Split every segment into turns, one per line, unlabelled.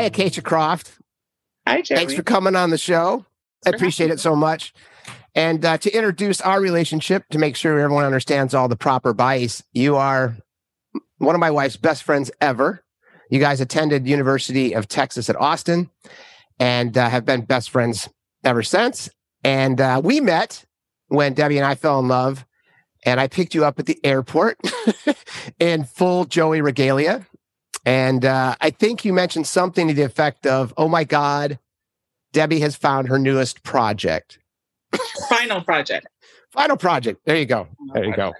Hi, Acacia Croft.
Hi, Jerry.
Thanks for coming on the show. I appreciate it so much. And uh, to introduce our relationship, to make sure everyone understands all the proper bias, you are one of my wife's best friends ever. You guys attended University of Texas at Austin and uh, have been best friends ever since. And uh, we met when Debbie and I fell in love, and I picked you up at the airport in full Joey regalia. And uh, I think you mentioned something to the effect of, "Oh my God, Debbie has found her newest project."
Final project.
Final project. There you go. There you go.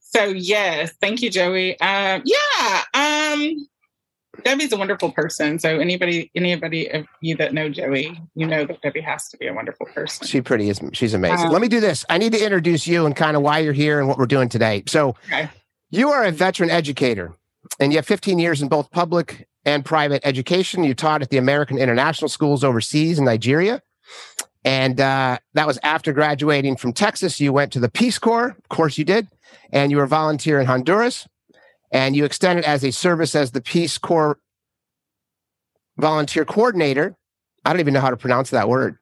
So yes, thank you, Joey. Um, yeah, um, Debbie's a wonderful person. So anybody, anybody of you that know Joey, you know that Debbie has to be a wonderful person.
She pretty is. She's amazing.
Um,
Let me do this. I need to introduce you and kind of why you're here and what we're doing today. So
Okay.
you are a veteran educator, and you have 15 years in both public and private education. You taught at the American International Schools overseas in Nigeria. And uh, that was after graduating from Texas. You went to the Peace Corps. Of course, you did. And you were a volunteer in Honduras. And you extended as a service as the Peace Corps volunteer coordinator. I don't even know how to pronounce that word.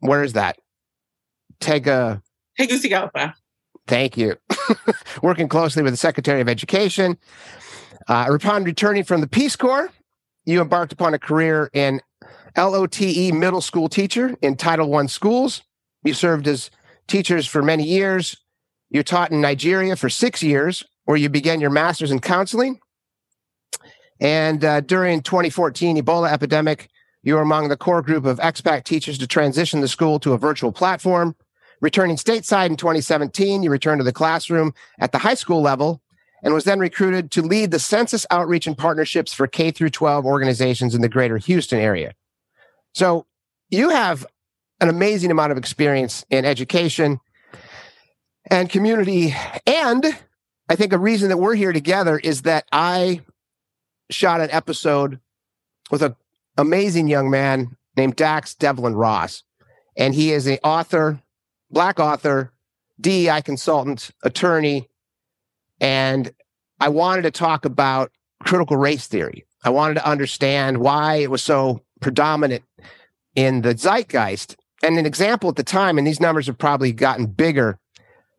Where is that? Tega.
Tegucigalpa.
Thank you. Working closely with the Secretary of Education. Uh, upon returning from the Peace Corps, you embarked upon a career in LOTE middle school teacher in Title I schools. You served as teachers for many years. You taught in Nigeria for six years, where you began your master's in counseling. And uh, during 2014 Ebola epidemic, you were among the core group of expat teachers to transition the school to a virtual platform. Returning stateside in 2017, you returned to the classroom at the high school level and was then recruited to lead the census outreach and partnerships for K through 12 organizations in the greater Houston area. So you have an amazing amount of experience in education and community. And I think a reason that we're here together is that I shot an episode with an amazing young man named Dax Devlon Ross. And he is an author, black author, DEI consultant, attorney. And I wanted to talk about critical race theory. I wanted to understand why it was so predominant in the zeitgeist. And an example at the time, and these numbers have probably gotten bigger,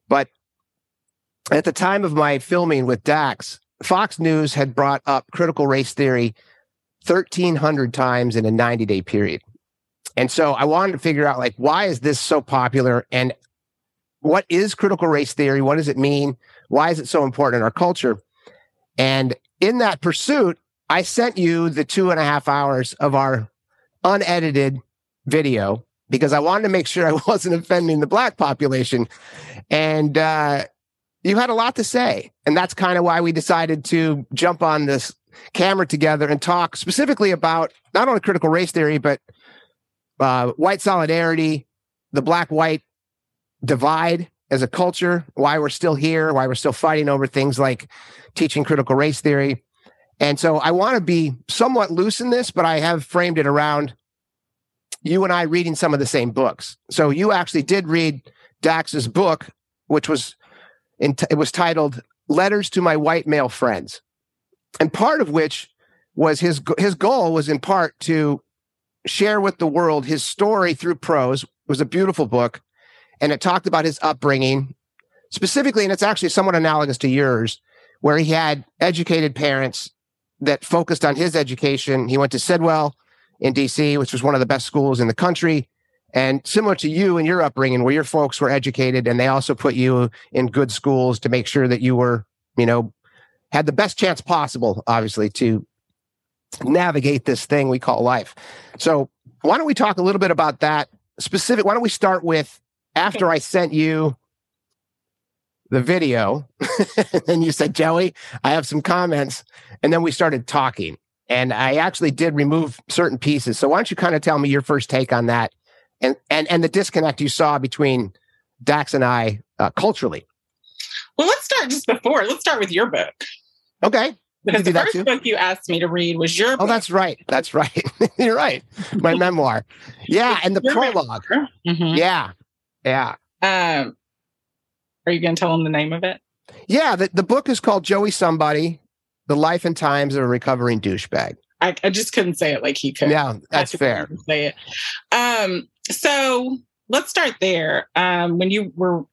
but at the time of my filming with Dax, Fox News had brought up critical race theory 1,300 times in a 90 day period. And so I wanted to figure out, like, why is this so popular? And what is critical race theory? What does it mean? Why is it so important in our culture? And in that pursuit, I sent you the two and a half hours of our unedited video because I wanted to make sure I wasn't offending the black population. And uh, you had a lot to say. And that's kind of why we decided to jump on this camera together and talk specifically about not only critical race theory, but uh, white solidarity, the black white divide as a culture, why we're still here, why we're still fighting over things like teaching critical race theory. And so I want to be somewhat loose in this, but I have framed it around you and I reading some of the same books. So you actually did read Dax's book, which was in, it was titled "Letters to My White Male Friends," and part of which was his his goal was in part to share with the world his story through prose. It was a beautiful book, and it talked about his upbringing specifically, and it's actually somewhat analogous to yours, where he had educated parents that focused on his education. He went to Sidwell in DC, which was one of the best schools in the country. And similar to you and your upbringing, where your folks were educated and they also put you in good schools to make sure that you were, you know, had the best chance possible, obviously, to navigate this thing we call life. So, why don't we talk a little bit about that specific? Why don't we start with after I sent you the video, and you said, Joey, I have some comments. And then we started talking. And I actually did remove certain pieces. So why don't you kind of tell me your first take on that and and and the disconnect you saw between Dax and I uh, culturally?
Well, let's start just before. Let's start with your book.
Okay.
Because the first book you asked me to read was your
Oh,
book.
that's right. That's right. You're right. My memoir. Yeah, and the prologue.
Mhm.
Yeah. Yeah.
Um, are you going to tell them the name of it?
Yeah, the, the book is called Joey Somebody, The Life and Times of a Recovering Douchebag.
I, I just couldn't say it like he could.
Yeah, that's fair.
Say it. Um, so let's start there. Um, when you were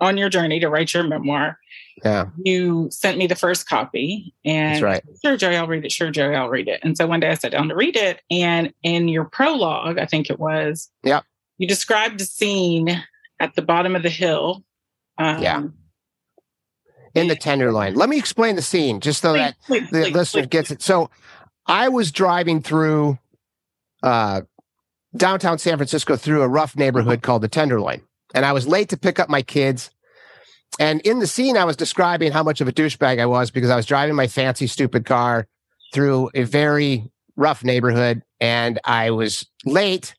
on your journey to write your memoir,
yeah,
you sent me the first copy, and
that's right.
Sure, Joey, I'll read it. Sure, Joey, I'll read it. And so one day I sat down to read it, and in your prologue, I think it was,
yeah,
you described a scene at the bottom of the hill.
Um, yeah. In the Tenderloin. Let me explain the scene just so please, that please, the please, listener gets it. So I was driving through uh, downtown San Francisco through a rough neighborhood called the Tenderloin. And I was late to pick up my kids. And in the scene, I was describing how much of a douchebag I was because I was driving my fancy, stupid car through a very rough neighborhood and I was late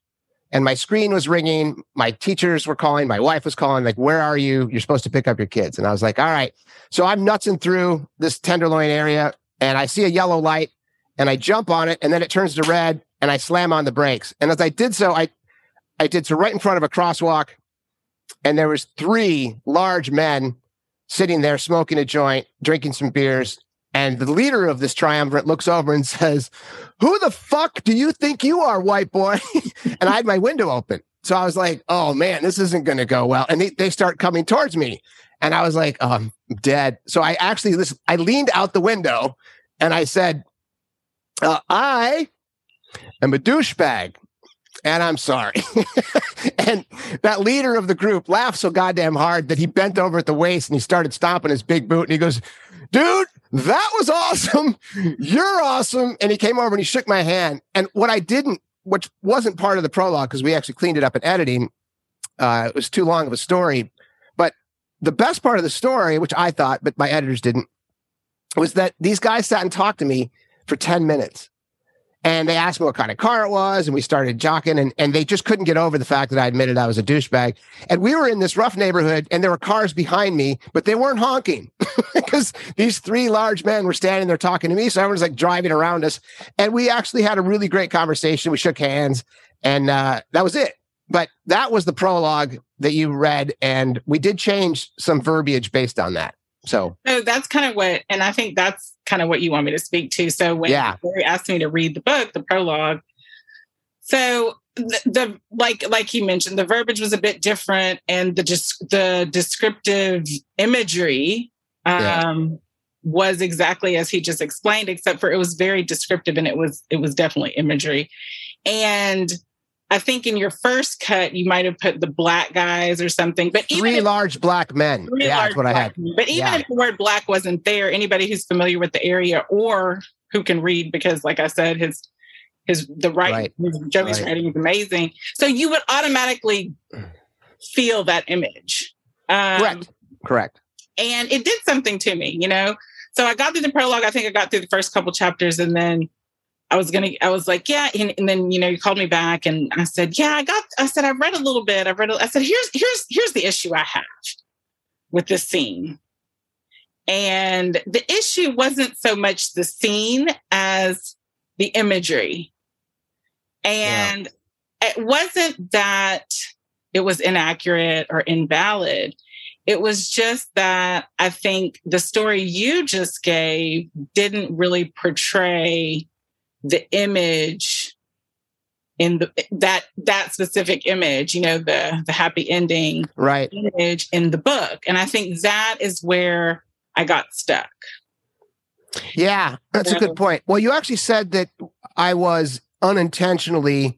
and my screen was ringing. My teachers were calling. My wife was calling, like, where are you? You're supposed to pick up your kids. And I was like, all right. So I'm nutsing through this Tenderloin area and I see a yellow light and I jump on it and then it turns to red and I slam on the brakes. And as I did so, I, I did so right in front of a crosswalk and there was three large men sitting there smoking a joint, drinking some beers. And the leader of this triumvirate looks over and says, Who the fuck do you think you are, white boy? and I had my window open. So I was like, Oh man, this isn't going to go well. And they, they start coming towards me. And I was like, oh, I'm dead. So I actually, listen, I leaned out the window and I said, uh, I am a douchebag and I'm sorry. and that leader of the group laughed so goddamn hard that he bent over at the waist and he started stomping his big boot and he goes, dude, that was awesome. You're awesome. And he came over and he shook my hand. And what I didn't, which wasn't part of the prologue because we actually cleaned it up in editing, uh, it was too long of a story. But the best part of the story, which I thought, but my editors didn't, was that these guys sat and talked to me for 10 minutes. And they asked me what kind of car it was, and we started jocking, and, and they just couldn't get over the fact that I admitted I was a douchebag. And we were in this rough neighborhood, and there were cars behind me, but they weren't honking because these three large men were standing there talking to me. So everyone's like driving around us. And we actually had a really great conversation. We shook hands, and uh, that was it. But that was the prologue that you read, and we did change some verbiage based on that. So,
so that's kind of what, and I think that's kind of what you want me to speak to. So when yeah. Barry asked me to read the book, the prologue, so the, the, like like he mentioned, the verbiage was a bit different, and the just the descriptive imagery um, yeah. was exactly as he just explained, except for it was very descriptive, and it was it was definitely imagery, and I think in your first cut you might have put the black guys or something. But
three
if,
large black men. Yeah, that's what I had.
Men. But even yeah. if the word black wasn't there, anybody who's familiar with the area or who can read, because like I said, his his the writing, right. Joey's right. writing is amazing. So you would automatically feel that image.
Um, Correct. Correct.
And it did something to me, you know. So I got through the prologue. I think I got through the first couple chapters, and then I was gonna, I was like, yeah, and, and, then you know, you called me back, and I said, yeah, I got, I said, I've read a little bit. I've read, a, I said, here's, here's, here's the issue I have with this scene, and the issue wasn't so much the scene as the imagery, and yeah. it wasn't that it was inaccurate or invalid. It was just that I think the story you just gave didn't really portray the image in the that that specific image you know the the happy ending
right.
image in the book. And i think that is where i got stuck.
Yeah that's a good point. Well you actually said that i was unintentionally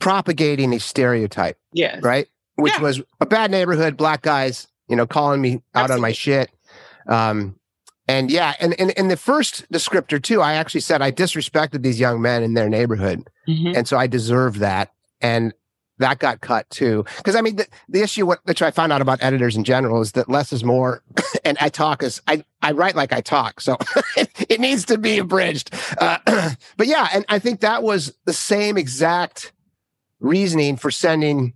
propagating a stereotype
yes.
right? Which yeah. was a bad neighborhood black guys you know calling me out Absolutely. on my shit. Um and yeah, and in the first descriptor too, I actually said I disrespected these young men in their neighborhood, mm-hmm. and so I deserved that, and that got cut too. Because I mean, the, the issue what, which I found out about editors in general is that less is more, and I talk as I I write like I talk, so it needs to be abridged. Uh, but yeah, and I think that was the same exact reasoning for sending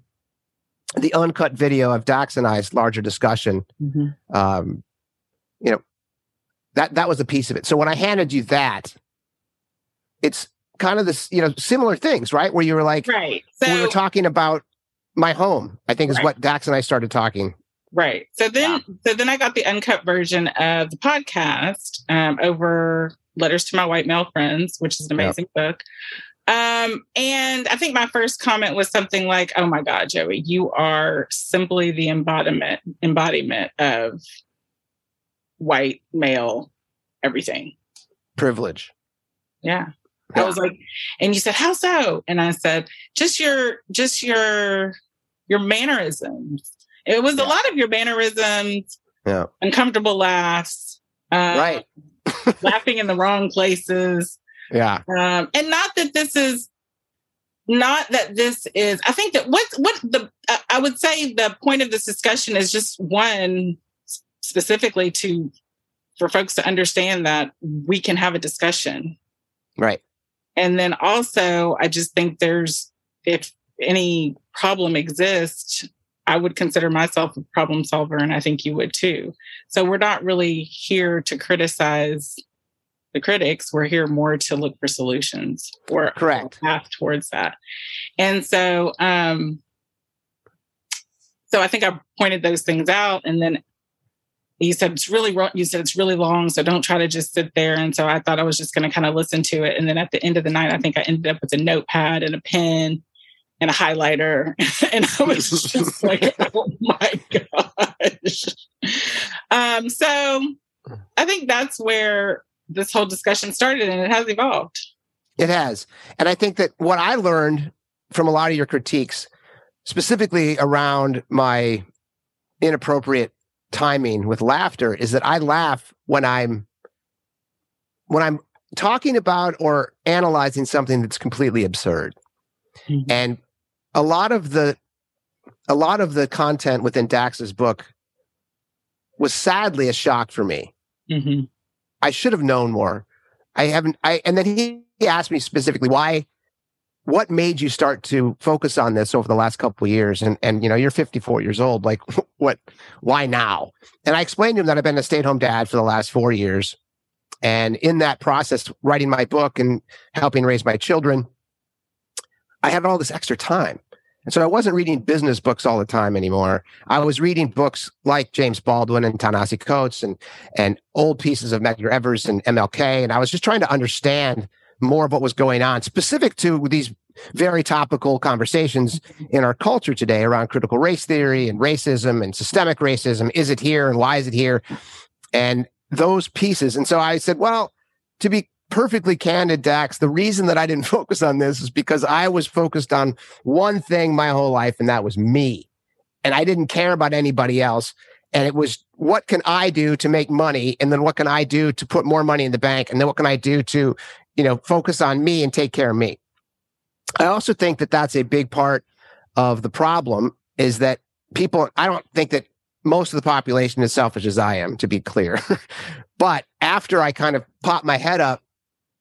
the uncut video of Dax and I's larger discussion. Mm-hmm. Um, you know, that that was a piece of it. So when I handed you that, it's kind of this, you know, similar things, right? Where you were like,
right.
So, we were talking about my home. I think is right. what Dax and I started talking.
Right. So then, so then I got the uncut version of the podcast um, over Letters to My White Male Friends, which is an amazing yep. book. Um, and I think my first comment was something like, "Oh my God, Joey, you are simply the embodiment embodiment of white male everything,
privilege."
Yeah. yeah. I was like, and you said, "How so?" And I said, "Just your, just your, your mannerisms. It was yeah. a lot of your mannerisms,
yeah,
uncomfortable laughs,
uh, right,
laughing in the wrong places."
Yeah.
Um, and not that this is not that this is i think that what what the i would say the point of this discussion is just one specifically to for folks to understand that we can have a discussion.
Right.
And then also i just think there's if any problem exists i would consider myself a problem solver and i think you would too. So we're not really here to criticize the critics, we're here more to look for solutions or
correct.
path towards that. And so, um, so I think I pointed those things out, and then you said it's really you said it's really long, so don't try to just sit there. And so I thought I was just going to kind of listen to it, and then at the end of the night, I think I ended up with a notepad and a pen and a highlighter, and I was just like, oh my gosh. Um, so I think that's where this whole discussion started and it has evolved.
It has. And I think that what I learned from a lot of your critiques, specifically around my inappropriate timing with laughter, is that I laugh when I'm when I'm talking about or analyzing something that's completely absurd. Mm-hmm. And a lot of the a lot of the content within Dax's book was sadly a shock for me. Mm-hmm. I should have known more. I haven't. I and then he, he asked me specifically why, what made you start to focus on this over the last couple of years? And and you know you're 54 years old. Like what? Why now? And I explained to him that I've been a stay at home dad for the last four years, and in that process, writing my book and helping raise my children, I had all this extra time. And so I wasn't reading business books all the time anymore. I was reading books like James Baldwin and Ta-Nehisi Coates and, and old pieces of Medgar Evers and MLK. And I was just trying to understand more of what was going on specific to these very topical conversations in our culture today around critical race theory and racism and systemic racism. Is it here and why is it here? And those pieces. And so I said, well, to be perfectly candid, Dax, the reason that I didn't focus on this is because I was focused on one thing my whole life, and that was me. And I didn't care about anybody else. And it was what can I do to make money? And then what can I do to put more money in the bank? And then what can I do to, you know, focus on me and take care of me? I also think that that's a big part of the problem is that people, I don't think that most of the population is selfish as I am, to be clear. but after I kind of popped my head up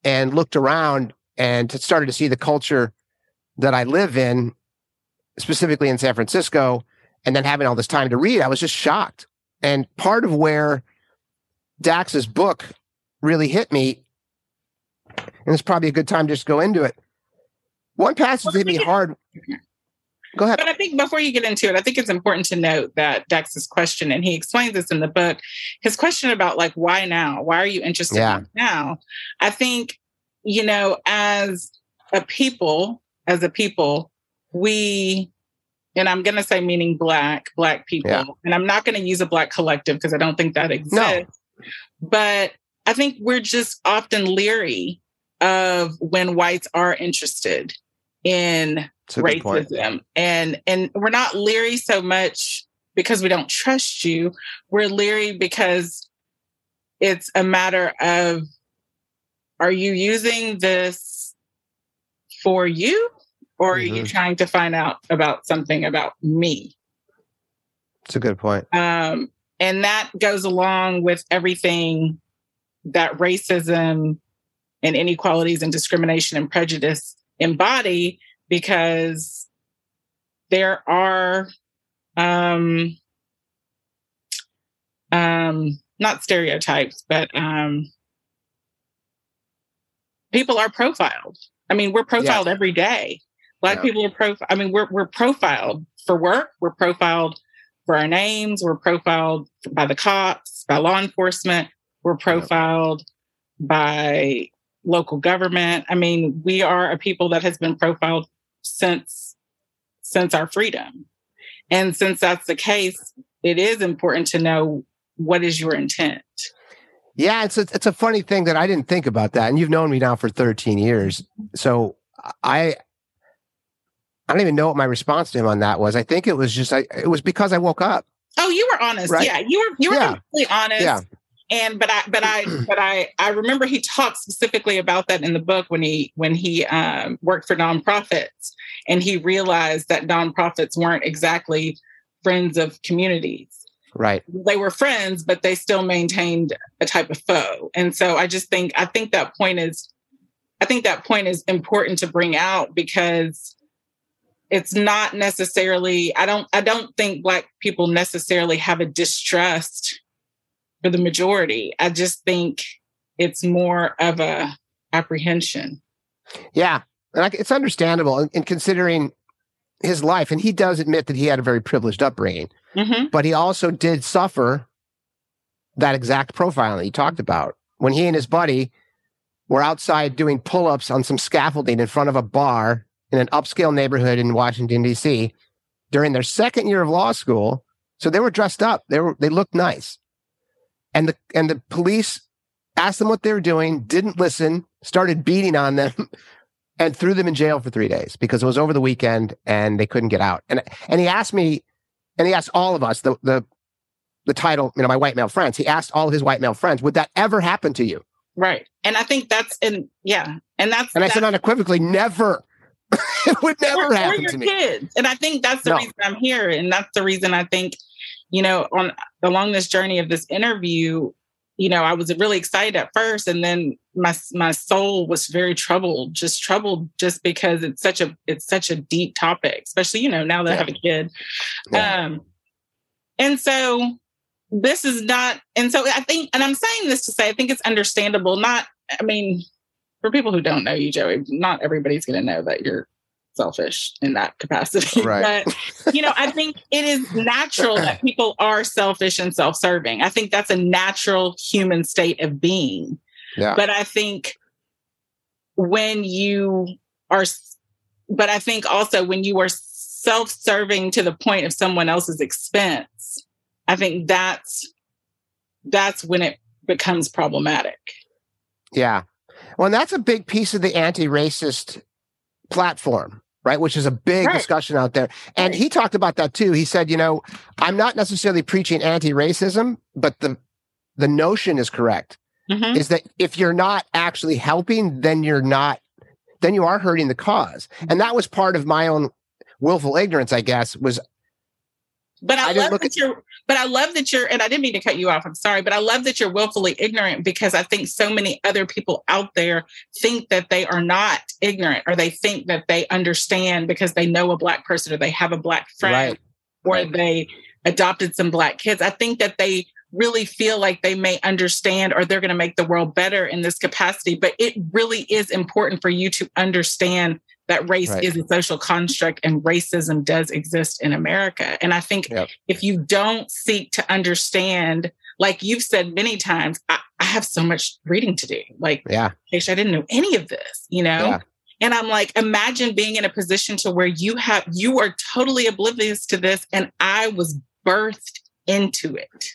and looked around and started to see the culture that I live in, specifically in San Francisco, and then having all this time to read, I was just shocked. And part of where Dax's book really hit me, and it's probably a good time to just go into it. One passage hit me hard. Go ahead.
But I think before you get into it, I think it's important to note that Dax's question, and he explains this in the book, his question about like, why now? Why are you interested yeah. now? I think, you know, as a people, as a people, we, and I'm going to say meaning black, black people, yeah. and I'm not going to use a black collective because I don't think that exists. No. But I think we're just often leery of when whites are interested in racism. And and we're not leery so much because we don't trust you. We're leery because it's a matter of are you using this for you? Or are mm-hmm. you trying to find out about something about me?
It's a good point.
Um, and that goes along with everything that racism and inequalities and discrimination and prejudice embody because there are um, um, not stereotypes, but um, people are profiled. I mean, we're profiled every day. Black yeah. people are profiled. I mean, we're we're profiled for work. We're profiled for our names. We're profiled by the cops, by law enforcement. We're profiled by local government. I mean, we are a people that has been profiled since since our freedom. And since that's the case, it is important to know what is your intent.
Yeah, it's a, it's a funny thing that I didn't think about that. And you've known me now for 13 years. So I I don't even know what my response to him on that was. I think it was just I it was because I woke up.
Oh, you were honest. Right? Yeah, you were you were yeah. completely honest. Yeah. And but I but I but I I remember he talked specifically about that in the book when he when he um, worked for nonprofits and he realized that nonprofits weren't exactly friends of communities.
Right.
They were friends, but they still maintained a type of foe. And so I just think I think that point is I think that point is important to bring out because it's not necessarily I don't I don't think black people necessarily have a distrust for the majority. I just think it's more of a apprehension.
Yeah. And it's understandable in, in considering his life. And he does admit that he had a very privileged upbringing, mm-hmm. but he also did suffer that exact profiling that he talked about. When he and his buddy were outside doing pull ups on some scaffolding in front of a bar in an upscale neighborhood in Washington, D.C. during their second year of law school. So they were dressed up. They were they looked nice. And the and the police asked them what they were doing, didn't listen, started beating on them, and threw them in jail for three days because it was over the weekend and they couldn't get out. And and he asked me, and he asked all of us, the the the title, you know, my white male friends. He asked all of his white male friends, would that ever happen to you?
Right. And I think that's and yeah. And that's
And
I
said unequivocally, never. it would never
or,
happen
or
to me.
Kids. And I think that's the no. reason I'm here. And that's the reason I think, you know, on along this journey of this interview, you know, I was really excited at first, and then my my soul was very troubled, just troubled, just because it's such a it's such a deep topic, especially you know now that yeah. I have a kid. Yeah. Um, and so this is not, and so I think, and I'm saying this to say, I think it's understandable. Not, I mean, for people who don't know you, Joey, not everybody's going to know that you're selfish in that capacity. Right. But, you know, I think it is natural that people are selfish and self serving. I think that's a natural human state of being. Yeah. But I think when you are, but I think also when you are self serving to the point of someone else's expense, I think that's that's when it becomes problematic.
Yeah. Well, and that's a big piece of the anti-racist platform right? Which is a big right. discussion out there. And he talked about that too. He said, you know, I'm not necessarily preaching anti-racism, but the the notion is correct. Mm-hmm. Is that if you're not actually helping, then you're not then you are hurting the cause. And that was part of my own willful ignorance, I guess, was
but I, I love that at- you're but I love that you're and I didn't mean to cut you off. I'm sorry, but I love that you're willfully ignorant because I think so many other people out there think that they are not ignorant or they think that they understand because they know a black person or they have a black friend right. or right. they adopted some black kids. I think that they really feel like they may understand or they're going to make the world better in this capacity, but it really is important for you to understand that race right. is a social construct and racism does exist in America. And I think yep. if you don't seek to understand, like you've said many times, I, I have so much reading to do. Like, yeah, I didn't know any of this, you know? Yeah. And I'm like, imagine being in a position to where you have, you are totally oblivious to this. And I was birthed into it.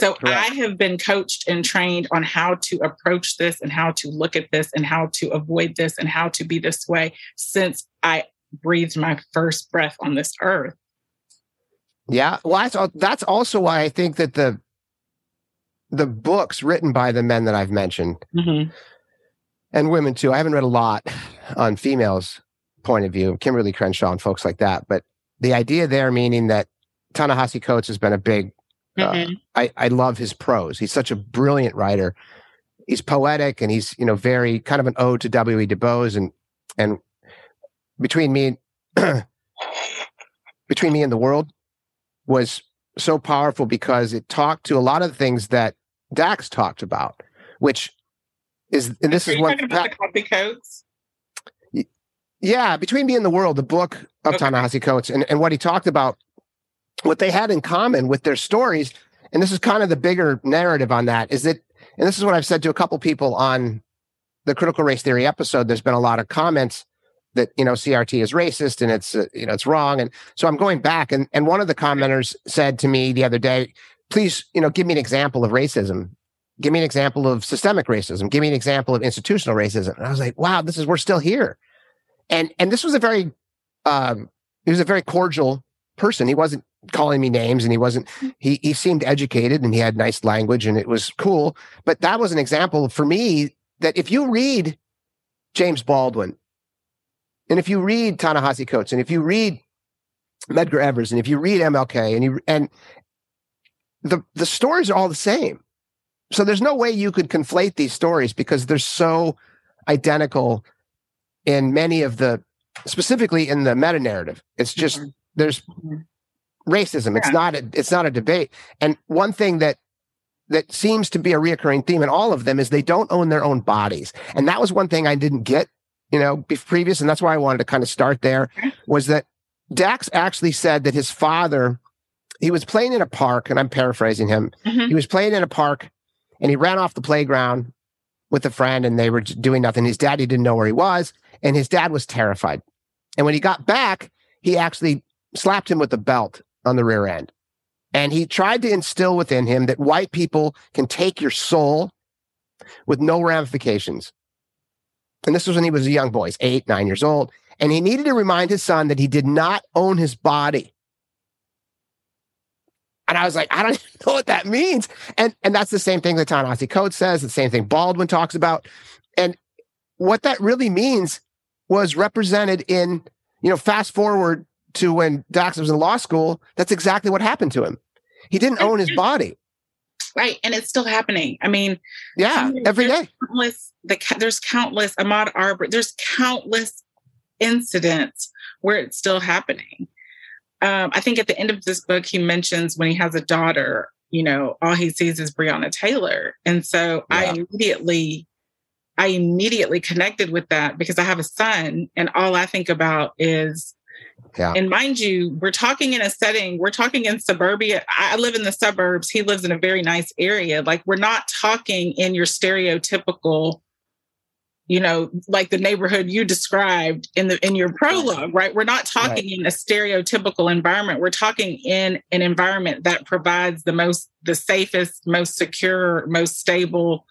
So Correct. I have been coached and trained on how to approach this and how to look at this and how to avoid this and how to be this way since I breathed my first breath on this earth.
Yeah, well, that's that's also why I think that the the books written by the men that I've mentioned mm-hmm. and women too. I haven't read a lot on females' point of view, Kimberlé Crenshaw and folks like that, but the idea there meaning that Ta-Nehisi Coates has been a big mm-hmm. Uh, I, I love his prose. He's such a brilliant writer. He's poetic and he's, you know, very kind of an ode to W.E. Du Bois and and between me between me and the world was so powerful because it talked to a lot of the things that Dax talked about, which is and this Are is what
Pat, the coats.
Yeah, between me and the world, the book of okay. Ta-Nehisi Coates, and, and what he talked about what they had in common with their stories, and this is kind of the bigger narrative on that, is that and this is what I've said to a couple people on the critical race theory episode. There's been a lot of comments that you know CRT is racist and it's uh, you know it's wrong, and so I'm going back and and one of the commenters said to me the other day, please you know give me an example of racism. Give me an example of systemic racism. Give me an example of institutional racism. And I was like, wow, this is we're still here. And and this was a very um, he was a very cordial person. He wasn't calling me names and he wasn't he he seemed educated and he had nice language and it was cool but that was an example for me that if you read James Baldwin and if you read Ta-Nehisi Coates and if you read Medgar Evers and if you read MLK and you and the the stories are all the same so there's no way you could conflate these stories because they're so identical in many of the specifically in the meta narrative it's just mm-hmm. There's racism. It's not a, it's not a debate. And one thing that that seems to be a reoccurring theme in all of them is they don't own their own bodies. And that was one thing I didn't get, you know, previous. And that's why I wanted to kind of start there was that Dax actually said that his father, he was playing in a park, and I'm paraphrasing him. Mm-hmm. He was playing in a park and he ran off the playground with a friend and they were doing nothing. His daddy didn't know where he was, and his dad was terrified. And when he got back, he actually slapped him with a belt on the rear end. And he tried to instill within him that white people can take your soul with no ramifications. And this was when he was a young boy, eight, nine years old. And he needed to remind his son that he did not own his body. And I was like, I don't even know what that means. And and that's the same thing that Ta-Nehisi Coates says, the same thing Baldwin talks about. And what that really means was represented in, you know, fast forward to when Dax was in law school, that's exactly what happened to him. He didn't own his body.
Right. And it's still happening. I mean,
yeah, every day.
Countless, the, there's countless Ahmaud Arbery, there's countless incidents where it's still happening. Um, I think at the end of this book, he mentions when he has a daughter, you know, all he sees is Breonna Taylor. And so yeah. I immediately, I immediately connected with that because I have a son and all I think about is
yeah.
And mind you, we're talking in a setting, we're talking in suburbia. I live in the suburbs. He lives in a very nice area. Like we're not talking in your stereotypical, you know, like the neighborhood you described in the in your prologue, right? We're not talking right. in a stereotypical environment. We're talking in an environment that provides the most the safest, most secure, most stable,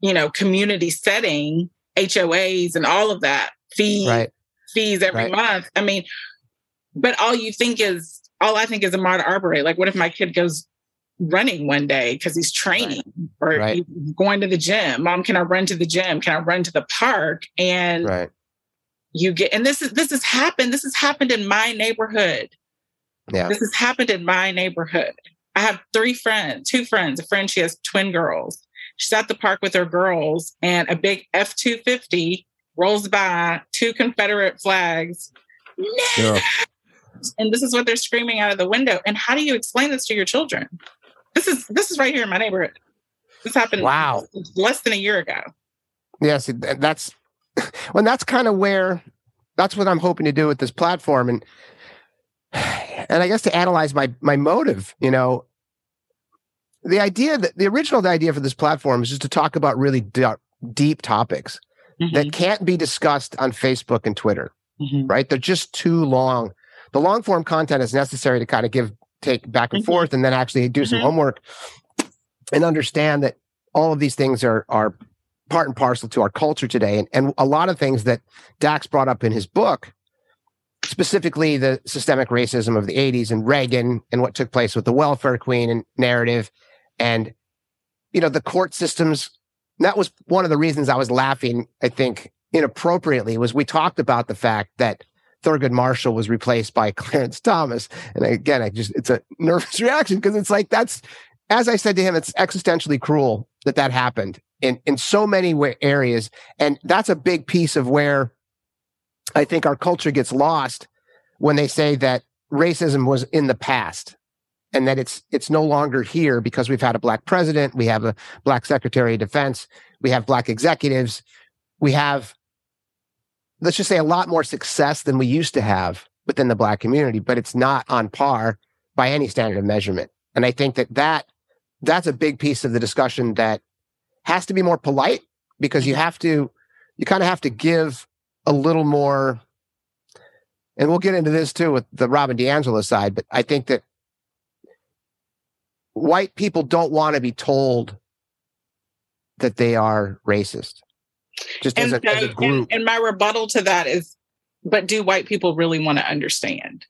you know, community setting, HOAs and all of that. Feed
right
fees every right. month. I mean, but all you think is, all I think is Ahmaud Arbery. Like, what if my kid goes running one day because he's training right. or right. going to the gym? Mom, can I run to the gym? Can I run to the park? And
right.
you get, and this is, this has happened. This has happened in my neighborhood.
Yeah.
This has happened in my neighborhood. I have three friends, two friends, a friend, she has twin girls. She's at the park with her girls and a big F 250 rolls by, two Confederate flags. Yeah. And this is what they're screaming out of the window. And how do you explain this to your children? This is this is right here in my neighborhood. This happened
wow.
less than a year ago.
Yes, that's well, that's kind of where that's what I'm hoping to do with this platform. And and I guess to analyze my my motive, you know, the idea that the original idea for this platform is just to talk about really deep topics mm-hmm. that can't be discussed on Facebook and Twitter, mm-hmm. right? They're just too long. The long form content is necessary to kind of give, take back and mm-hmm. forth and then actually do some mm-hmm. homework and understand that all of these things are, are part and parcel to our culture today. And, and a lot of things that Dax brought up in his book, specifically the systemic racism of the 80s and Reagan and what took place with the welfare queen and narrative and you know the court systems that was one of the reasons I was laughing, I think, inappropriately, was we talked about the fact that Thurgood Marshall was replaced by Clarence Thomas. And again, I just, it's a nervous reaction because it's like, that's, as I said to him, it's existentially cruel that that happened in, in so many areas. And that's a big piece of where I think our culture gets lost when they say that racism was in the past and that it's it's no longer here because we've had a black president, we have a black secretary of defense, we have black executives, we have let's just say a lot more success than we used to have within the black community, but it's not on par by any standard of measurement. And I think that that that's a big piece of the discussion that has to be more polite because you mm-hmm. have to, you kind of have to give a little more. And we'll get into this too with the Robin DiAngelo side, but I think that white people don't want to be told that they are racist. Just as
And,
a, as a group.
and, and my rebuttal to that is, but do white people really want to understand?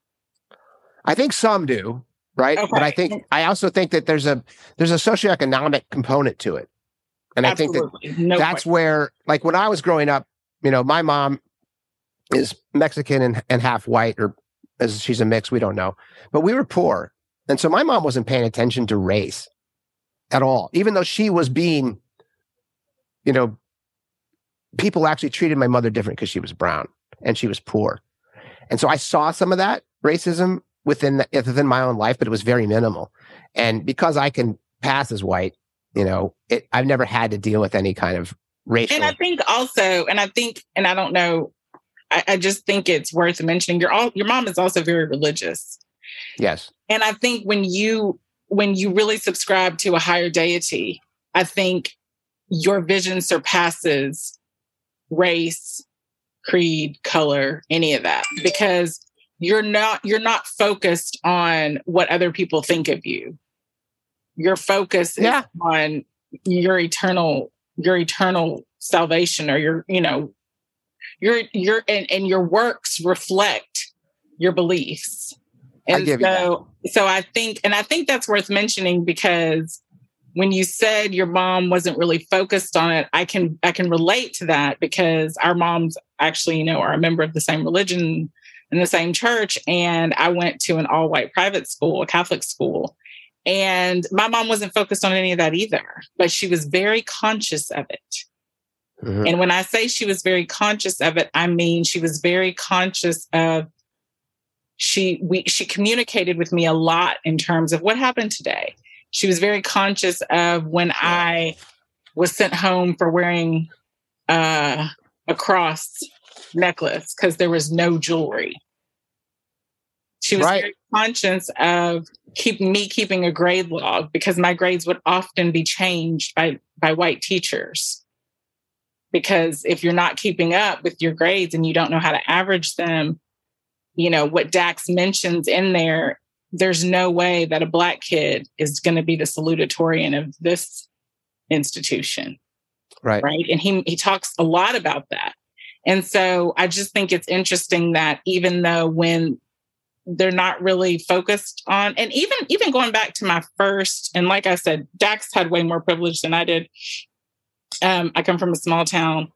I think some do, right? But I think I also think that there's a there's a socioeconomic component to it. And I think that
no
that's
question.
where like when I was growing up, you know, my mom is Mexican and, and half white, or as she's a mix, we don't know. But we were poor. And so my mom wasn't paying attention to race at all, even though she was being, you know, people actually treated my mother different because she was brown and she was poor. And so I saw some of that racism within the, within my own life, but it was very minimal. And because I can pass as white, you know, it, I've never had to deal with any kind of racial.
And I think also, and I think, and I don't know, I, I just think it's worth mentioning. Your all your mom is also very religious,
yes,
and I think when you when you really subscribe to a higher deity, I think your vision surpasses race, creed, color, any of that, because you're not you're not focused on what other people think of you. Your focus is
Yeah.
on your eternal your eternal salvation or your you know your your and, and your works reflect your beliefs and
give you that.
so so i think and i think that's worth mentioning because when you said your mom wasn't really focused on it i can i can relate to that because our moms actually you know are a member of the same religion in the same church and i went to an all white private school a catholic school and my mom wasn't focused on any of that either but she was very conscious of it
Mhm.
and when I say she was very conscious of it, I mean she was very conscious of she we she communicated with me a lot in terms of what happened today. She was very conscious of when I was sent home for wearing uh, a cross necklace because there was no jewelry. She was
Right.
very conscious of keep me keeping a grade log because my grades would often be changed by by white teachers because if you're not keeping up with your grades and you don't know how to average them, you know, what Dax mentions in there, there's no way that a black kid is going to be the salutatorian of this institution.
right.
Right. And he, he talks a lot about that. And so I just think it's interesting that even though when they're not really focused on and even even going back to my first and like I said, Dax had way more privilege than I did um, I come from a small town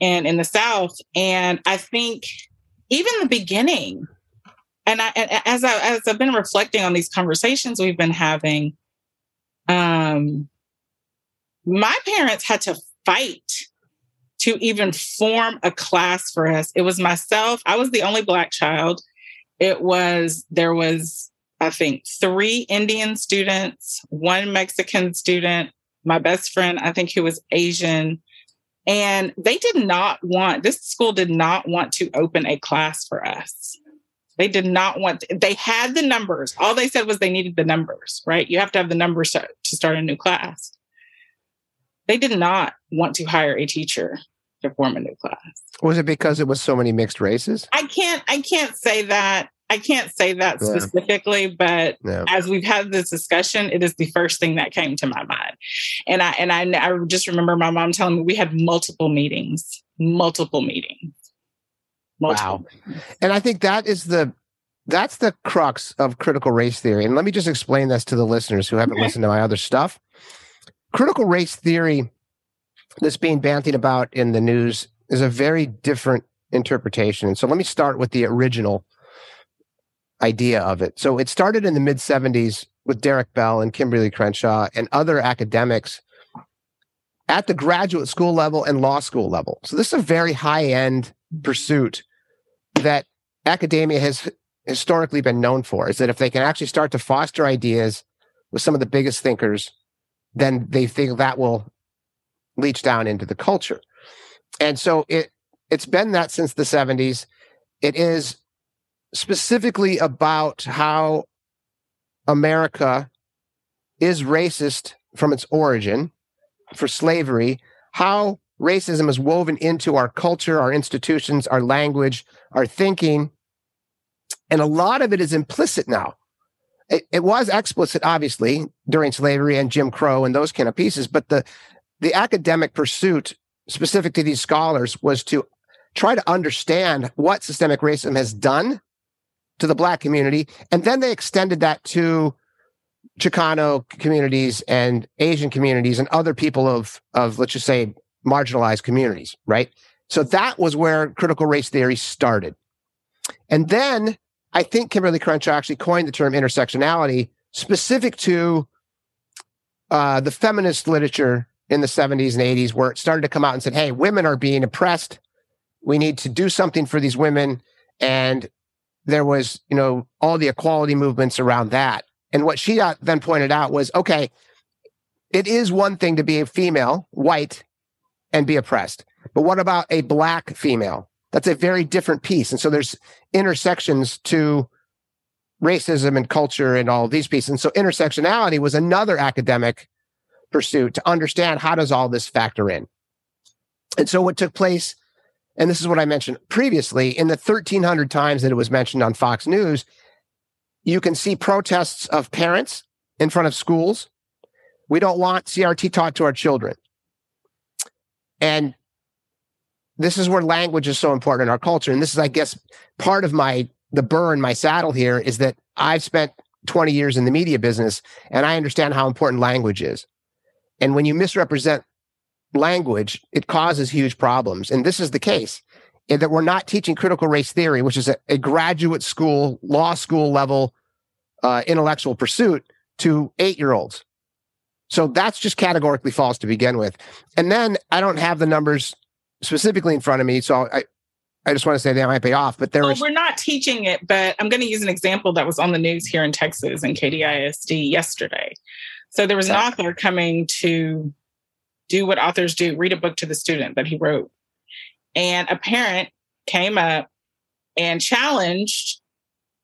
and in the South. And I think even the beginning, and I, as I, as I've been reflecting on these conversations we've been having, um, my parents had to fight to even form a class for us. It was myself. I was the only black child. It was, there was, I think, three Indian students, one Mexican student, my best friend, I think, who was Asian. And they did not want, this school did not want to open a class for us. They did not want, they had the numbers. All they said was they needed the numbers, right? You have to have the numbers to, to start a new class. They did not want to hire a teacher to form a new class.
Was it because it was so many mixed races?
I can't, I can't say that. I can't say that
Yeah.
specifically, but
No.
as we've had this discussion, it is the first thing that came to my mind. And I and I, I just remember my mom telling me we had multiple meetings, multiple meetings.
Wow. And I think that is the that's the crux of critical race theory. And let me just explain this to the listeners who haven't
Okay.
listened to my other stuff. Critical race theory that's being bantied about in the news is a very different interpretation. And so let me start with the original idea of it. So it started in the mid 70s with Derrick Bell and Kimberlé Crenshaw and other academics at the graduate school level and law school level. So this is a very high end pursuit that academia has historically been known for is that if they can actually start to foster ideas with some of the biggest thinkers, then they think that will leach down into the culture. And so it it's been that since the 70s. It is specifically about how America is racist from its origin for slavery, how racism is woven into our culture, our institutions, our language, our thinking. And a lot of it is implicit now. It, it was explicit, obviously, during slavery and Jim Crow and those kind of pieces, but the the academic pursuit specific to these scholars was to try to understand what systemic racism has done to the black community. And then they extended that to Chicano communities and Asian communities and other people of, of let's just say, marginalized communities, right? So that was where critical race theory started. And then I think Kimberlé Crenshaw actually coined the term intersectionality specific to uh, the feminist literature in the 70s and 80s, where it started to come out and said, hey, women are being oppressed. We need to do something for these women. And there was, you know, all the equality movements around that. And what she uh, then pointed out was, okay, it is one thing to be a female, white, and be oppressed. But what about a black female? That's a very different piece. And so there's intersections to racism and culture and all these pieces. And so intersectionality was another academic pursuit to understand how does all this factor in. And so what took place, and this is what I mentioned previously, in the 1300 times that it was mentioned on Fox News, you can see protests of parents in front of schools. We don't want CRT taught to our children. And this is where language is so important in our culture. And this is, I guess, part of my the burr in my saddle here is that I've spent 20 years in the media business and I understand how important language is. And when you misrepresent language, it causes huge problems. And this is the case in that we're not teaching critical race theory, which is a, a graduate school, law school level uh, intellectual pursuit to eight year olds. So that's just categorically false to begin with. And then I don't have the numbers specifically in front of me. So I, I just want to say they might pay off, but there well.
We're not teaching it, but I'm going to use an example that was on the news here in Texas in Katy ISD yesterday. So there was an author coming to do what authors do read a book to the student that he wrote. And a parent came up and challenged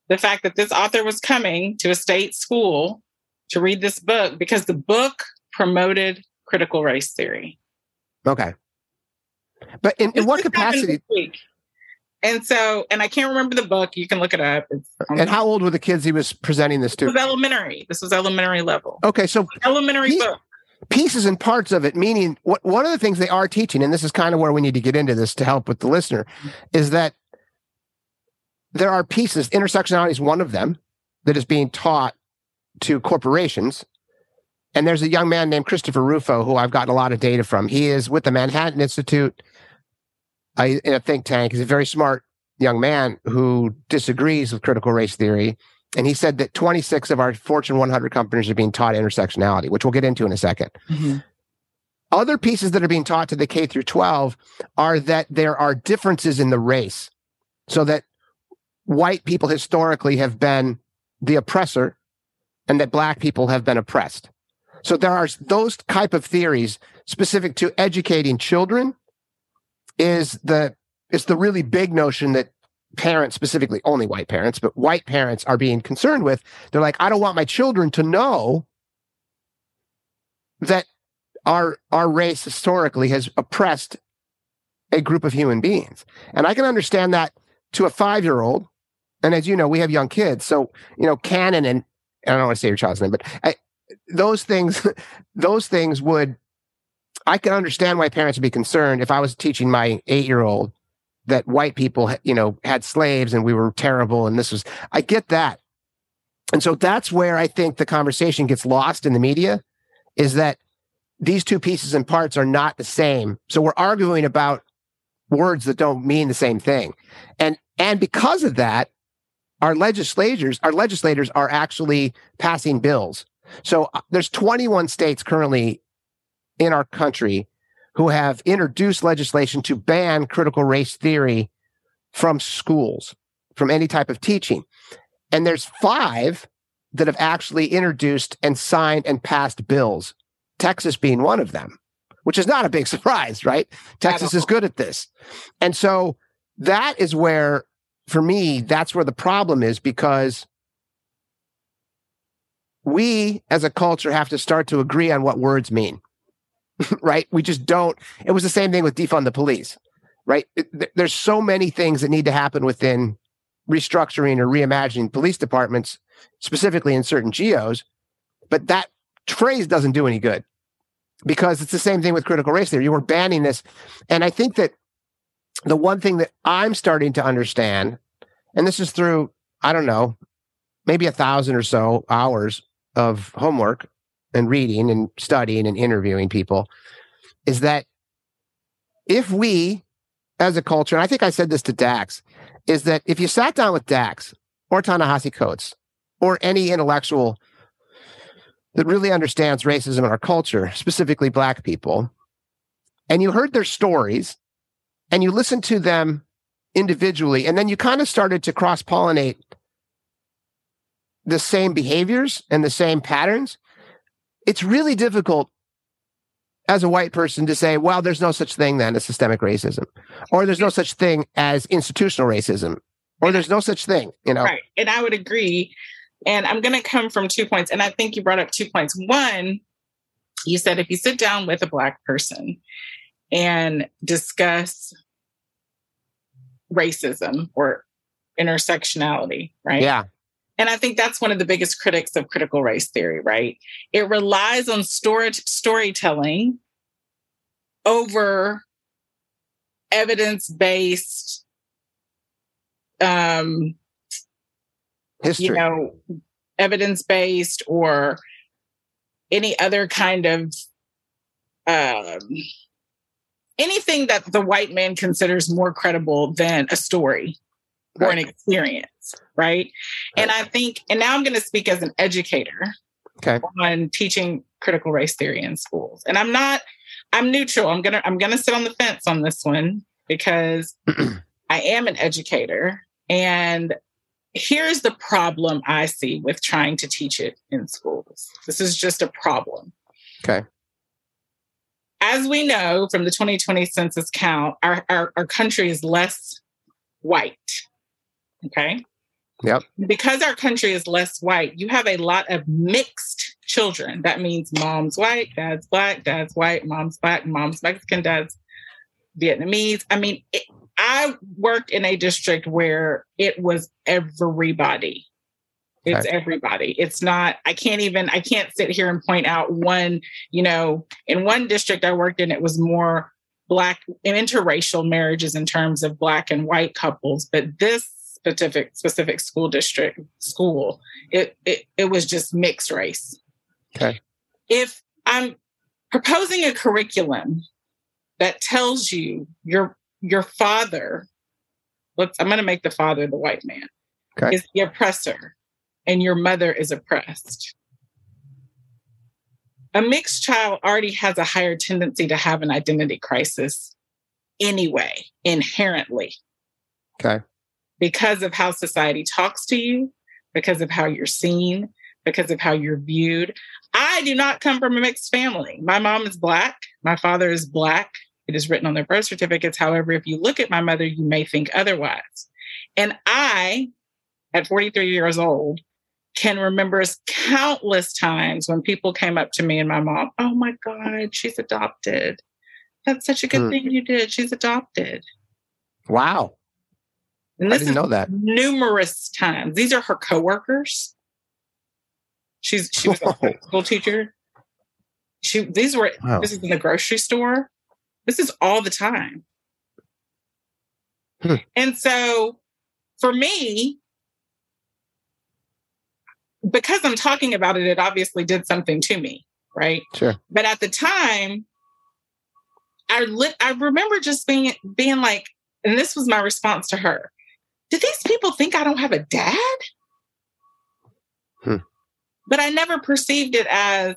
the fact that this author was coming to a state school to read this book because the book promoted critical race theory.
Okay. But in, in what capacity?
And so, and I can't remember the book. You can look it up.
and how old were the kids he was presenting this to?
This was elementary. This was elementary level.
Okay, so
elementary book.
Pieces and parts of it, meaning what one of the things they are teaching, and this is kind of where we need to get into this to help with the listener, is that there are pieces. Intersectionality is one of them that is being taught to corporations. And there's a young man named Christopher Rufo who I've gotten a lot of data from. He is with the Manhattan Institute uh, in a think tank. He's a very smart young man who disagrees with critical race theory. And he said that 26 of our Fortune 100 companies are being taught intersectionality, which we'll get into in a 2nd mm-hmm. Other pieces that are being taught to the K through 12 are that there are differences in the race. So that white people historically have been the oppressor and that black people have been oppressed. So there are those type of theories specific to educating children is the is the really big notion that parents specifically only white parents but white parents are being concerned with they're like i don't want my children to know that our our race historically has oppressed a group of human beings. And i can understand that to a 5 year old and as you know we have young kids so you know canon and I don't want to say your child's name, but I, those things, those things would, I can understand why parents would be concerned if I was teaching my eight year old that white people, you know, had slaves and we were terrible. And this was, I get that. And so that's where I think the conversation gets lost in the media is that these two pieces and parts are not the same. So we're arguing about words that don't mean the same thing. And, and because of that, our legislators, our legislators are actually passing bills. So uh, there's 21 states currently in our country who have introduced legislation to ban critical race theory from schools, from any type of teaching. And there's five that have actually introduced and signed and passed bills, Texas being one of them, which is not a big surprise, right? Texas is good at this. And so that is where for me, that's where the problem is because we as a culture have to start to agree on what words mean. right? We just don't. It was the same thing with defund the police, right? It, there's so many things that need to happen within restructuring or reimagining police departments, specifically in certain geos, but that phrase doesn't do any good because it's the same thing with critical race theory. You were banning this. And I think that the one thing that I'm starting to understand, and this is through, I don't know, maybe a thousand or so hours of homework and reading and studying and interviewing people, is that if we as a culture, and I think I said this to Dax, is that if you sat down with Dax or Ta-Nehisi Coates or any intellectual that really understands racism in our culture, specifically Black people, and you heard their stories and you listened to them individually, and then you kind of started to cross pollinate the same behaviors and the same patterns, it's really difficult as a white person to say, well, there's no such thing then as systemic racism, or there's no such thing as institutional racism, or there's no such thing, you know?
Right. And I would agree. And I'm going to come from two points. And I think you brought up two points. One, you said if you sit down with a Black person and discuss racism or intersectionality, right?
Yeah.
And I think that's one of the biggest critics of critical race theory, right? It relies on story, storytelling over evidence based um,
history.
You know, evidence based or any other kind of um, anything that the white man considers more credible than a story or an experience, right? And I think, and now I'm going to speak as an educator
okay.
on teaching critical race theory in schools. And I'm not, I'm neutral. I'm gonna, I'm gonna sit on the fence on this one because I am an educator. And here's the problem I see with trying to teach it in schools. This is just a problem.
Okay.
As we know from the 2020 census count, our, our, our country is less white Okay.
Yep.
Because our country is less white, you have a lot of mixed children. That means mom's white, dad's black, dad's white, mom's black, mom's Mexican, dad's Vietnamese. I mean, it, I worked in a district where it was everybody. It's okay. everybody. It's not, I can't even, I can't sit here and point out one, you know, in one district I worked in, it was more black interracial marriages in terms of black and white couples. But this specific specific school district school. It it it was just mixed race.
Okay.
If I'm proposing a curriculum that tells you your your father, let's I'm going to make the father the white man,
okay.
is the oppressor, and your mother is oppressed. A mixed child already has a higher tendency to have an identity crisis anyway, inherently.
Okay
because of how society talks to you, because of how you're seen, because of how you're viewed. I do not come from a mixed family. My mom is Black, my father is Black. It is written on their birth certificates. However, if you look at my mother, you may think otherwise. And I, at 43 years old, can remember countless times when people came up to me and my mom, oh my God, she's adopted. That's such a good hmm. thing you did. She's adopted.
Wow.
And this
I didn't know that.
Numerous times. These are her coworkers. She's she was Whoa. a school teacher. She these were wow. this is in the grocery store. This is all the time. Hmm. And so for me, because I'm talking about it, it obviously did something to me, right?
Sure.
But at the time, I I remember just being being like, and this was my response to her did these people think I don't have a dad?
Hmm.
But I never perceived it as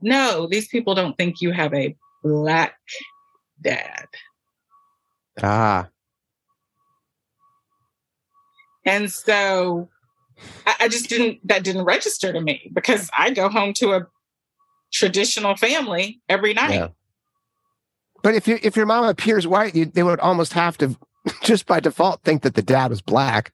no, these people don't think you have a black dad.
Ah.
And so I, I, just didn't, that didn't register to me because I go home to a traditional family every night. Yeah.
But if you if your mom appears white, you, they would almost have to just by default think that the dad was black.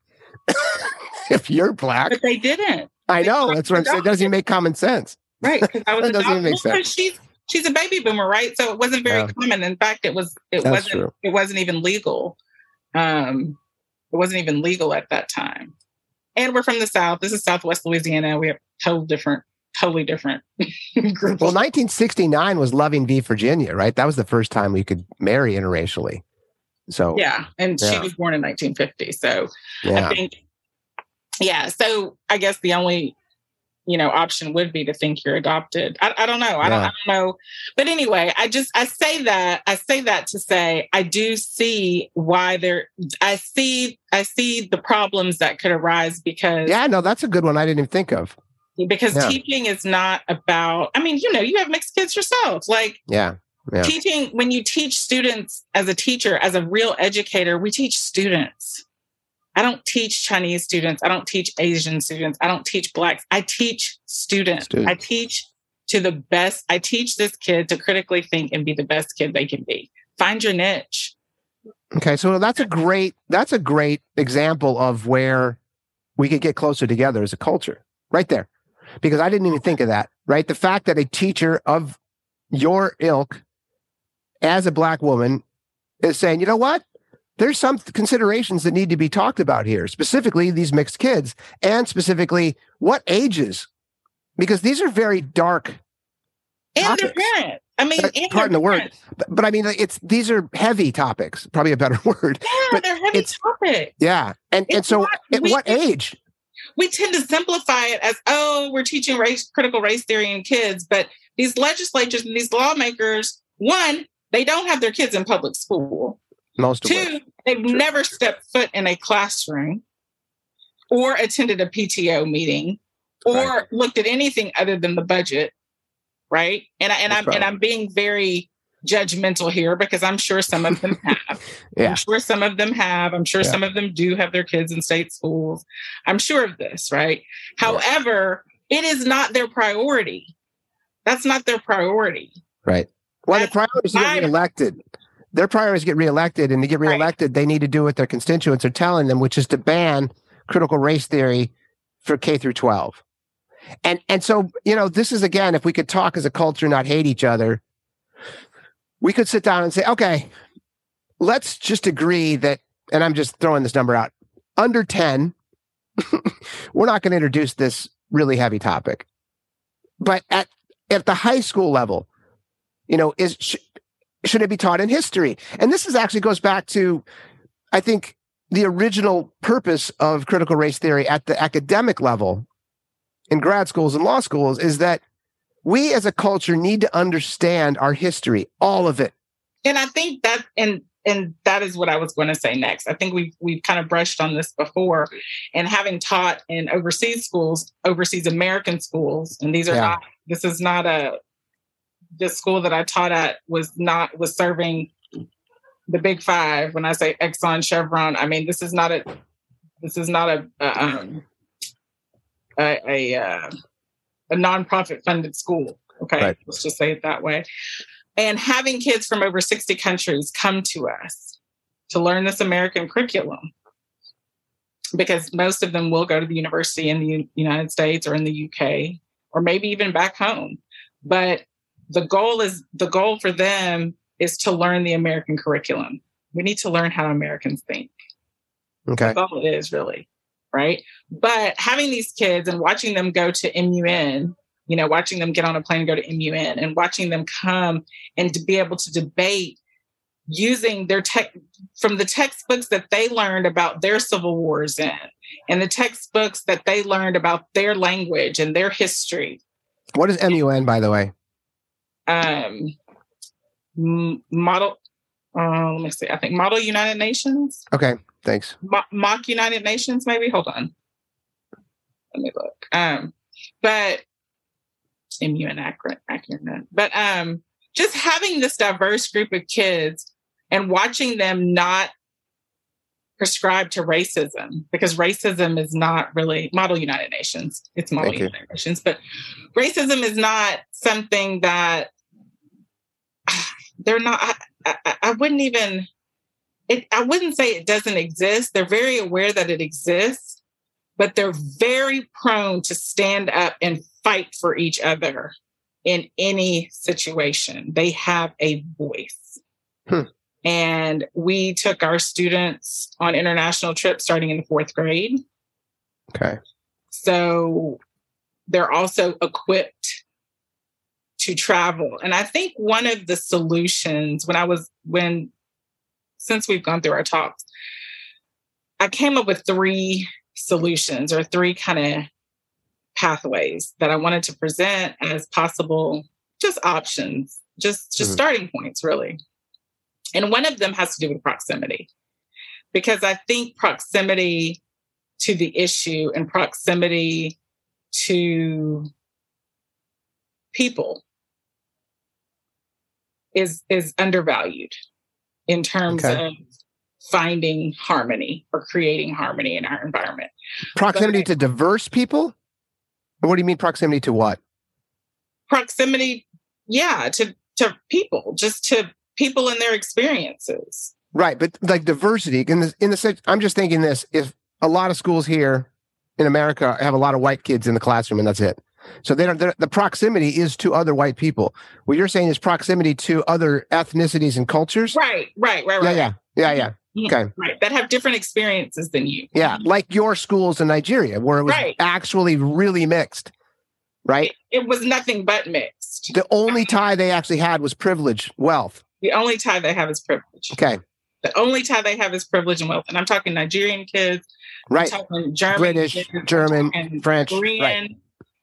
if you're black,
but they didn't.
I know. That's what I'm saying. It doesn't even make common sense.
Right. Because I was
that doesn't even make sense.
She's she's a baby boomer, right? So it wasn't very
Yeah.
common. In fact, it was it
That's
wasn't
true.
it wasn't even legal. Um, it wasn't even legal at that time. And we're from the South. This is Southwest Louisiana. We have totally different, totally different group.
Well, 1969 was Loving v. Virginia, right? That was the first time we could marry interracially. So
yeah, and she was born in 1950. So
yeah,
I think, yeah. So I guess the only, you know, option would be to think you're adopted. I, I don't know. I, don't, I don't know. But anyway, I just I say that I say that to say I do see why there. I see I see the problems that could arise because
yeah, no, that's a good one. I didn't even think of.
because
Yeah.
teaching is not about. I mean, you know, you have mixed kids yourself. Like
Yeah, Yeah.
teaching when you teach students as a teacher as a real educator we teach students i don't teach chinese students i don't teach asian students i don't teach blacks i teach students,
Students.
i teach to the best i teach this kid to critically think and be the best kid they can be find your niche
Okay, so that's a great that's a great example of where we could get closer together as a culture, right there. Because I didn't even think of that. Right, the fact that a teacher of your ilk, as a black woman, is saying, you know what, there's some considerations that need to be talked about here, specifically these mixed kids, and specifically what ages, because these are very dark.
and
Topics.
their parents i mean
Uh, pardon the word. But, but I mean, it's these are heavy topics. Probably a better word.
yeah
But
they're heavy
it's-
topics
Yeah, and and so
not-
at
we-
what age?
we tend to simplify it as oh we're teaching race critical race theory in kids but these legislatures and these lawmakers one they don't have their kids in public school
Most of it.
two they've never stepped foot in a classroom or attended a pto meeting or
Right.
looked at anything other than the budget right and, I, and
That's
i'm and i'm being very judgmental here because i'm sure some of them have
Yeah.
I'm sure some of them have. I'm sure
Yeah.
some of them do have their kids in state schools. I'm sure of this, right? However, it is not their priority. That's not their priority.
Right. Well, the
That's
priority is to get reelected. Their to get reelected, and to get
Right.
reelected, they need to do what their constituents are telling them, which is to ban critical race theory for K through 12. And and so, you know, this is again, if we could talk as a culture, not hate each other, we could sit down and say, okay, let's just agree that, and I'm just throwing this number out, under 10, we're not going to introduce this really heavy topic. But at at the high school level, you know, is sh- should it be taught in history? And this is actually goes back to, I think, the original purpose of critical race theory at the academic level in grad schools and law schools is that we as a culture need to understand our history, all of it.
And I think that and and that is what I was going to say next. I think we've we've kind of brushed on this before. And having taught in overseas schools, overseas American schools, and these are
Yeah.
not this is not a the school that I taught at was not was serving the big five. When I say Exxon Chevron, I mean this is not a this is not a, a um a a, uh, a nonprofit funded school. Okay,
Right.
let's just say it that way. And having kids from over 60 countries come to us to learn this American curriculum, because most of them will go to the university in the United States or in the UK or maybe even back home. But the goal is the goal for them is to learn the American curriculum. We need to learn how Americans think.
Okay.
That's all it is, really. Right. But having these kids and watching them go to MUN, you know, watching them get on a plane and go to MUN and watching them come and to be able to debate using their tech from the textbooks that they learned about their civil wars in and the textbooks that they learned about their language and their history.
What is MUN, by the way?
Um, model, uh, let me see, I think Model United Nations.
Okay. Thanks.
Mo- mock United Nations, maybe. Hold on. Let me look. Um, but MUN accurate, accurate. But um, just having this diverse group of kids and watching them not prescribe to racism because racism is not really model United Nations. It's model
Thank you.
United Nations, but racism is not something that they're not. I, I, I wouldn't even it, I wouldn't say it doesn't exist. They're very aware that it exists, but they're very prone to stand up and fight for each other in any situation. They have a voice.
Hmm.
And we took our students on international trips starting in the fourth grade.
Okay.
So they're also equipped to travel. And I think one of the solutions when I was, when, since we've gone through our talks, I came up with three solutions or three kind of pathways that I wanted to present as possible just options, just just
Mhm.
starting points really. And one of them has to do with proximity. Because I think proximity to the issue and proximity to people is is undervalued in terms
Okay.
of finding harmony or creating harmony in our environment.
Proximity to diverse people? What do you mean proximity to what?
proximity yeah to to people just to people and their experiences
Right, but like diversity in the in the sense, I'm just thinking this: if a lot of schools here in America have a lot of white kids in the classroom, and that's it, so they don't. The proximity is to other white people. What you're saying is proximity to other ethnicities and cultures.
right right right
Yeah,
right
yeah, yeah, yeah,
Mhm.
okay.
right that have different experiences than you
yeah. Like your schools in Nigeria, where it was
Right.
actually really mixed. Right.
it was nothing but mixed
The only tie they actually had was privilege, wealth.
the only tie they have is privilege
Okay.
the only tie they have is privilege and wealth and i'm talking nigerian kids
Right.
i'm talking german
British,
kids,
German, French.
korean
Right.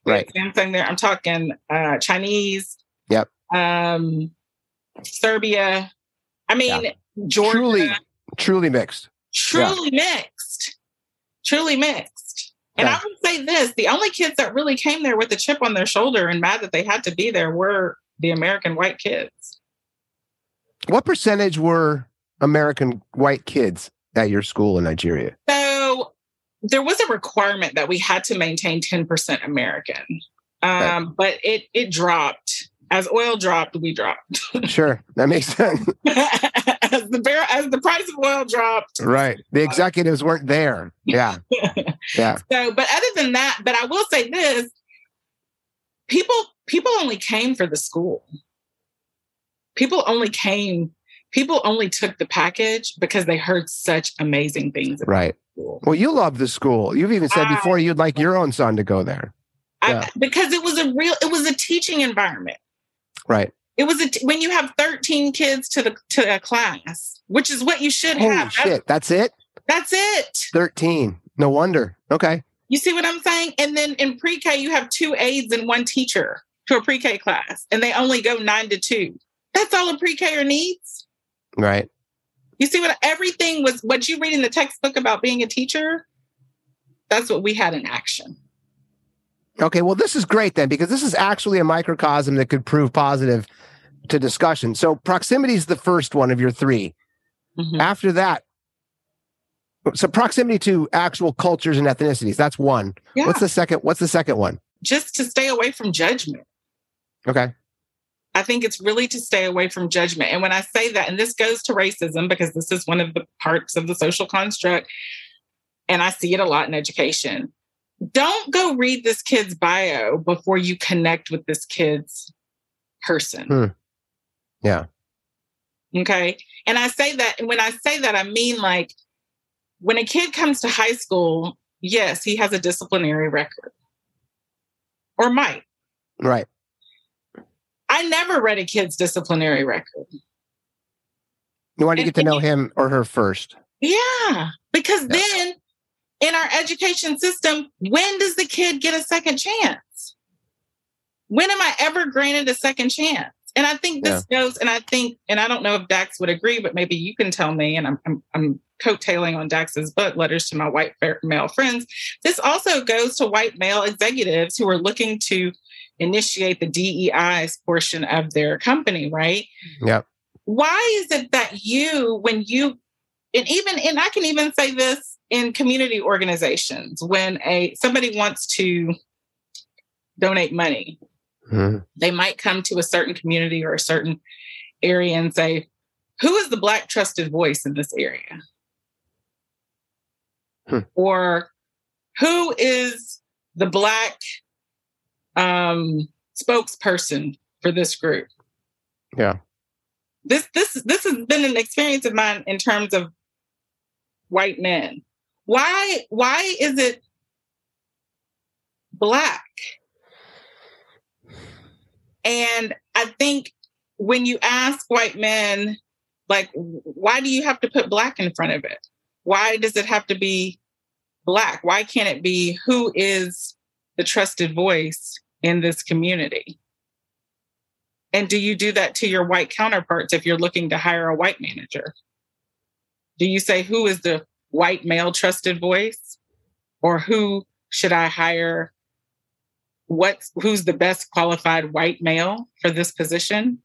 Right.
same thing there i'm talking uh chinese
Yep.
um serbia i mean georgia
Truly, truly mixed.
truly mixed truly mixed and
Okay.
i would say this the only kids that really came there with a chip on their shoulder and mad that they had to be there were the american white kids
What percentage were American white kids at your school in Nigeria?
so there was a requirement that we had to maintain 10% american um, but it it dropped as oil dropped we dropped
Sure, that makes sense.
as the bar- as the price of oil dropped
right. The executives weren't there. Yeah. Yeah.
So, but other than that, but I will say this: people people only came for the school. People only came. People only took the package because they heard such amazing things about
Right. Well, you love the school. You've even said
I-
before you'd like your own son to go there. Yeah.
I, because it was a real, it was a teaching environment.
Right.
It was a t- when you have thirteen kids to the to a class, which is what you should
Holy
have. That's,
shit. That's it?
that's it.
13. No wonder. Okay.
You see what I'm saying? And then in pre-K, you have two aides and one teacher to a pre-K class, and they only go nine to two. That's all a pre-Ker needs.
Right.
You see what everything was what you read in the textbook about being a teacher? That's what we had in action.
Okay. Well, this is great then because this is actually a microcosm that could prove positive to discussion. So proximity is the first one of your three.
Mhm.
After that, so proximity to actual cultures and ethnicities. That's one.
Yeah.
What's the second? What's the second one?
Just to stay away from judgment.
Okay.
I think it's really to stay away from judgment. And when I say that, and this goes to racism because this is one of the parts of the social construct, and I see it a lot in education. Don't go read this kid's bio before you connect with this kid's person.
Hmm. Yeah.
Okay. And I say that, and when I say that, I mean like when a kid comes to high school, yes, he has a disciplinary record or might.
Right.
I never read a kid's disciplinary record.
You want to get to know him or her first.
Yeah, because
Yeah.
then in our education system, when does the kid get a second chance? When am I ever granted a second chance? And I think this goes, and I think, and I don't know if Dax would agree, but maybe you can tell me. And I'm I'm, I'm coattailing on Dax's book, Letters to My White Male Friends. This also goes to white male executives who are looking to initiate the DEI's portion of their company, right?
Yep.
why is it that you when you and even and i can even say this in community organizations when a somebody wants to donate money
Mhm.
they might come to a certain community or a certain area and say who is the black trusted voice in this area
Hmm.
or who is the black um spokesperson for this group.
Yeah.
This this this has been an experience of mine in terms of white men. Why why is it black? And I think when you ask white men, like, why do you have to put black in front of it? Why does it have to be black? Why can't it be who is the trusted voice in this community? And do you do that to your white counterparts if you're looking to hire a white manager? Do you say, who is the white male trusted voice? Or who should I hire? What's who's the best qualified white male for this position?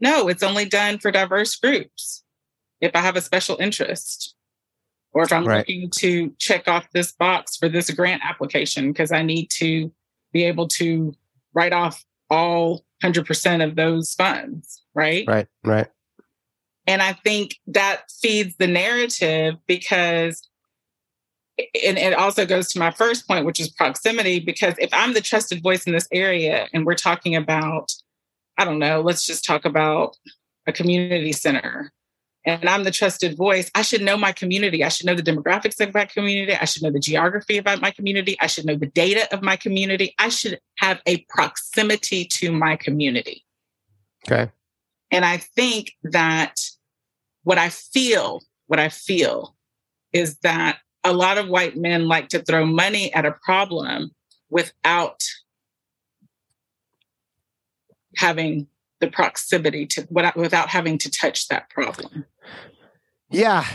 No, it's only done for diverse groups. If I have a special interest, or if I'm right. looking to check off this box for this grant application because I need to be able to write off all 100% of those funds, right?
Right, right.
And I think that feeds the narrative because, and it also goes to my first point, which is proximity. Because if I'm the trusted voice in this area and we're talking about, I don't know, let's just talk about a community center and I'm the trusted voice, I should know my community. I should know the demographics of my community. I should know the geography of my community. I should know the data of my community. I should have a proximity to my community.
Okay.
And I think that what I feel, what I feel is that a lot of white men like to throw money at a problem without having the proximity to without having to touch that problem.
Yeah.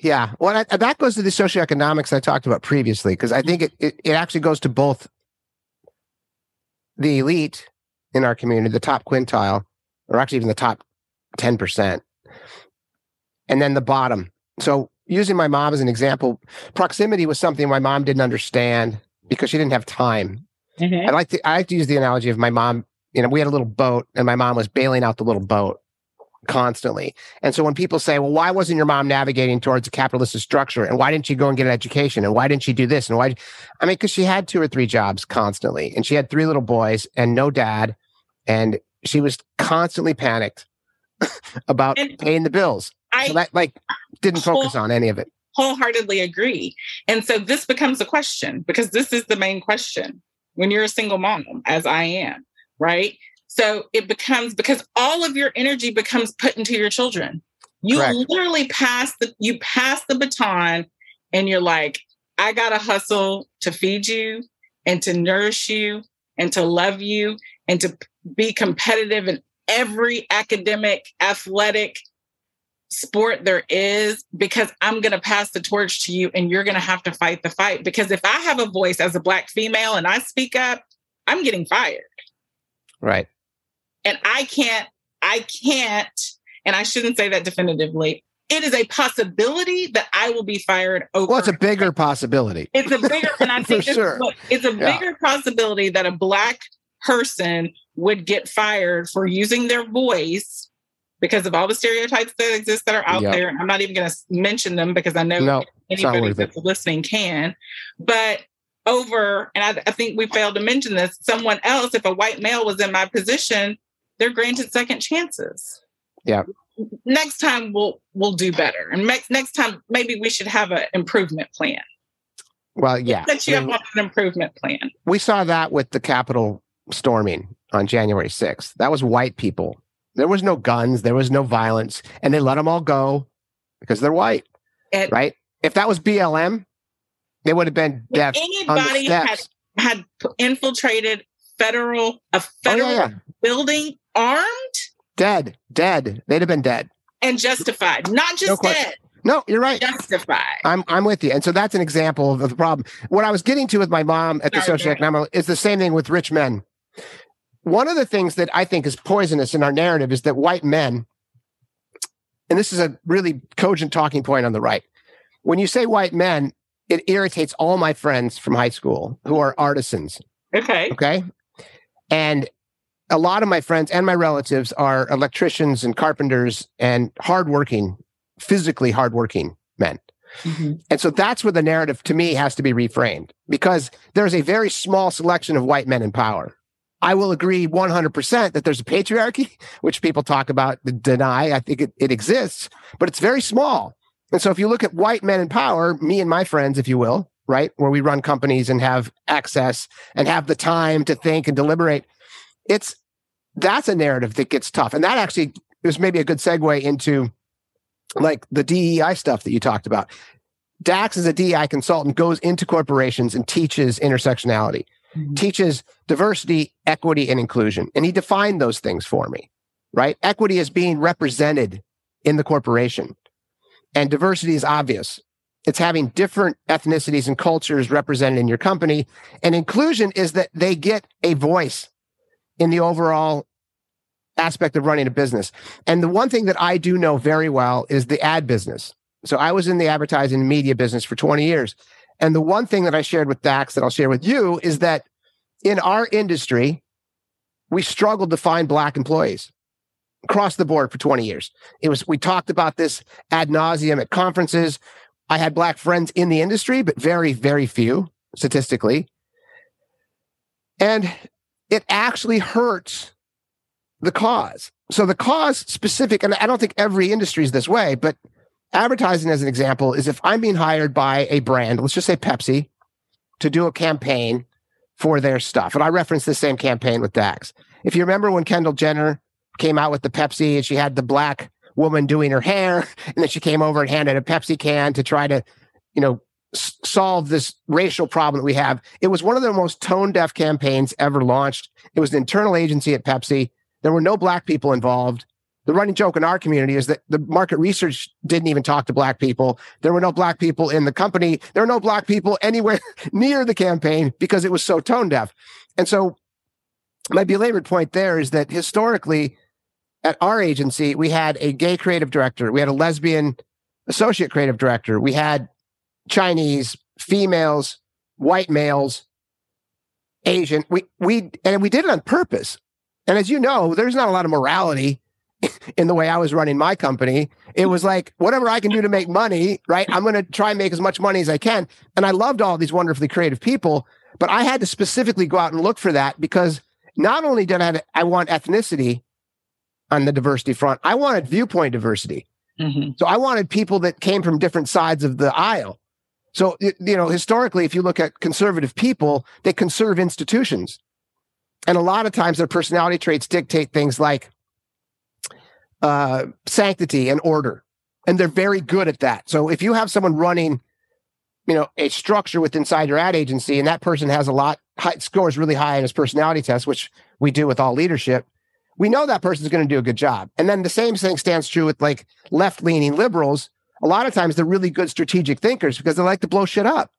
Yeah. Well, I, that goes to the socioeconomics I talked about previously, because I think it, it, it actually goes to both the elite in our community, the top quintile, or actually even the top 10%, and then the bottom. So, using my mom as an example, proximity was something my mom didn't understand because she didn't have time. Mm-hmm. I like to I like to use the analogy of my mom you know, we had a little boat and my mom was bailing out the little boat constantly. And so when people say, well, why wasn't your mom navigating towards a capitalist structure? And why didn't she go and get an education? And why didn't she do this? And why? I mean, because she had two or three jobs constantly and she had three little boys and no dad. And she was constantly panicked about and paying the bills. I so that like didn't focus on any of it.
Wholeheartedly agree. And so this becomes a question because this is the main question when you're a single mom, as I am right? So it becomes because all of your energy becomes put into your children. You Correct. literally pass the you pass the baton and you're like, I gotta hustle to feed you and to nourish you and to love you and to be competitive in every academic, athletic sport there is because I'm going to pass the torch to you and you're going to have to fight the fight. Because if I have a voice as a Black female and I speak up, I'm getting fired.
Right.
And I can't, I can't, and I shouldn't say that definitively. It is a possibility that I will be fired over.
Well, it's a bigger possibility.
It's a bigger, and I think sure. it's a yeah. bigger possibility that a black person would get fired for using their voice because of all the stereotypes that exist that are out yep. there. I'm not even going to mention them because I know no, anybody that's listening can. But over, and I, I think we failed to mention this, someone else, if a white male was in my position, they're granted second chances.
Yeah.
Next time we'll we'll do better, and next next time maybe we should have an improvement plan.
Well, yeah,
that you have an improvement plan.
We saw that with the Capitol storming on January 6th. That was white people. There was no guns, there was no violence, and they let them all go because they're white. And, right? If that was BLM, they would have been deaf.
Anybody had had infiltrated federal a federal oh, yeah, yeah. building armed,
dead, dead. They'd have been dead
and justified, not just no dead.
No, you're right.
Justified.
I'm I'm with you. And so that's an example of, the problem. What I was getting to with my mom at the Sorry, socioeconomic is the same thing with rich men. One of the things that I think is poisonous in our narrative is that white men, and this is a really cogent talking point on the right. When you say white men, it irritates all my friends from high school who are artisans.
Okay.
Okay. And a lot of my friends and my relatives are electricians and carpenters and hardworking, physically hardworking men. Mm-hmm. And so that's where the narrative to me has to be reframed because there's a very small selection of white men in power. I will agree 100% that there's a patriarchy, which people talk about, deny. I think it, it exists, but it's very small. And so if you look at white men in power, me and my friends, if you will, right, where we run companies and have access and have the time to think and deliberate, it's that's a narrative that gets tough. And that actually is maybe a good segue into like the DEI stuff that you talked about. Dax is a DEI consultant goes into corporations and teaches intersectionality, mm-hmm. teaches diversity, equity, and inclusion. And he defined those things for me, right? Equity is being represented in the corporation, and diversity is obvious. It's having different ethnicities and cultures represented in your company. And inclusion is that they get a voice in the overall aspect of running a business. And the one thing that I do know very well is the ad business. So I was in the advertising and media business for 20 years. And the one thing that I shared with Dax that I'll share with you is that in our industry, we struggled to find black employees across the board for 20 years. It was, we talked about this ad nauseum at conferences. I had black friends in the industry, but very, very few statistically. And it actually hurts the cause. So the cause specific, and I don't think every industry is this way, but advertising as an example is if I'm being hired by a brand, let's just say Pepsi, to do a campaign for their stuff. And I reference the same campaign with Dax. If you remember when Kendall Jenner came out with the Pepsi and she had the black woman doing her hair, and then she came over and handed a Pepsi can to try to, you know, s- solve this racial problem that we have. It was one of the most tone deaf campaigns ever launched. It was an internal agency at Pepsi. There were no black people involved. The running joke in our community is that the market research didn't even talk to black people. There were no black people in the company. There were no black people anywhere near the campaign because it was so tone deaf. And so my belabored point there is that historically at our agency, we had a gay creative director. We had a lesbian associate creative director. We had Chinese, females, white males, Asian. We, we, and we did it on purpose. And as you know, there's not a lot of morality in the way I was running my company. It was like, whatever I can do to make money, right? I'm going to try and make as much money as I can. And I loved all these wonderfully creative people, but I had to specifically go out and look for that because not only did I I want ethnicity on the diversity front, I wanted viewpoint diversity. Mm-hmm. So I wanted people that came from different sides of the aisle. So, you know, historically, if you look at conservative people, they conserve institutions. And a lot of times their personality traits dictate things like uh, sanctity and order. And they're very good at that. So if you have someone running, you know, a structure with inside your ad agency and that person has a lot, high, scores really high in his personality test, which we do with all leadership, we know that person's going to do a good job. And then the same thing stands true with like left leaning liberals. A lot of times they're really good strategic thinkers because they like to blow shit up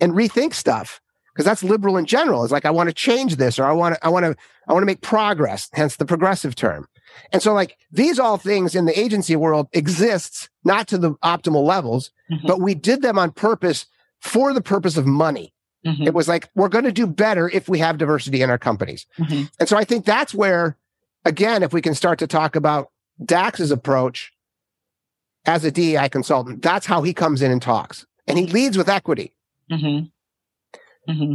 and rethink stuff because that's liberal in general. It's like I want to change this or I want to I want to I want to make progress, hence the progressive term. And so, like, these all things in the agency world exists not to the optimal levels, mm-hmm. but we did them on purpose for the purpose of money. Mm-hmm. It was like, we're going to do better if we have diversity in our companies. Mm-hmm. And so I think that's where, again, if we can start to talk about Dax's approach as a DEI consultant, that's how he comes in and talks. And he leads with equity. Mm-hmm. Mm-hmm.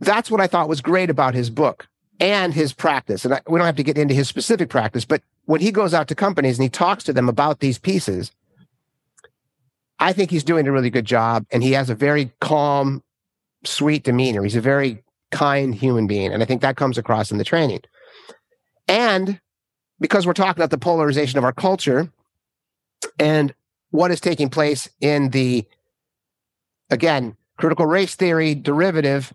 That's what I thought was great about his book and his practice. And I, we don't have to get into his specific practice, but when he goes out to companies and he talks to them about these pieces, I think he's doing a really good job. And he has a very calm, sweet demeanor. He's a very kind human being. And I think that comes across in the training. And because we're talking about the polarization of our culture and what is taking place in the, again, critical race theory derivative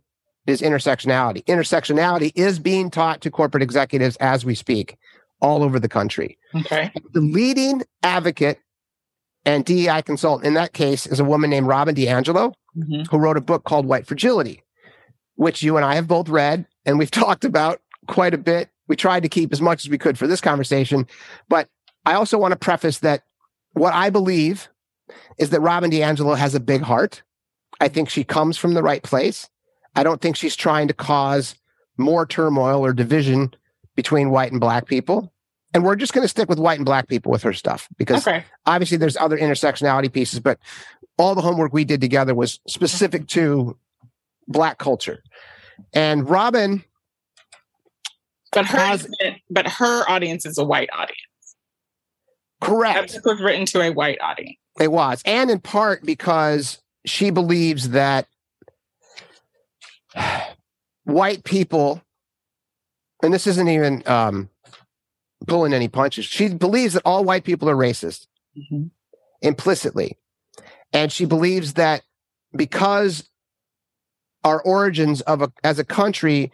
is intersectionality. Intersectionality is being taught to corporate executives as we speak all over the country.
Okay.
The leading advocate and DEI consultant in that case is a woman named Robin DiAngelo, mm-hmm. who wrote a book called White Fragility, which you and I have both read and we've talked about quite a bit. We tried to keep as much as we could for this conversation. But I also want to preface that what I believe is that Robin DiAngelo has a big heart. I think she comes from the right place. I don't think she's trying to cause more turmoil or division between white and black people. And we're just going to stick with white and black people with her stuff because okay. obviously there's other intersectionality pieces, but all the homework we did together was specific mm-hmm. to black culture. And Robin
but her but her audience is a white audience.
Correct.
That was written to a white audience.
It was, and in part because she believes that white people, and this isn't even um, pulling any punches. She believes that all white people are racist mm-hmm. implicitly, and she believes that because our origins of a, as a country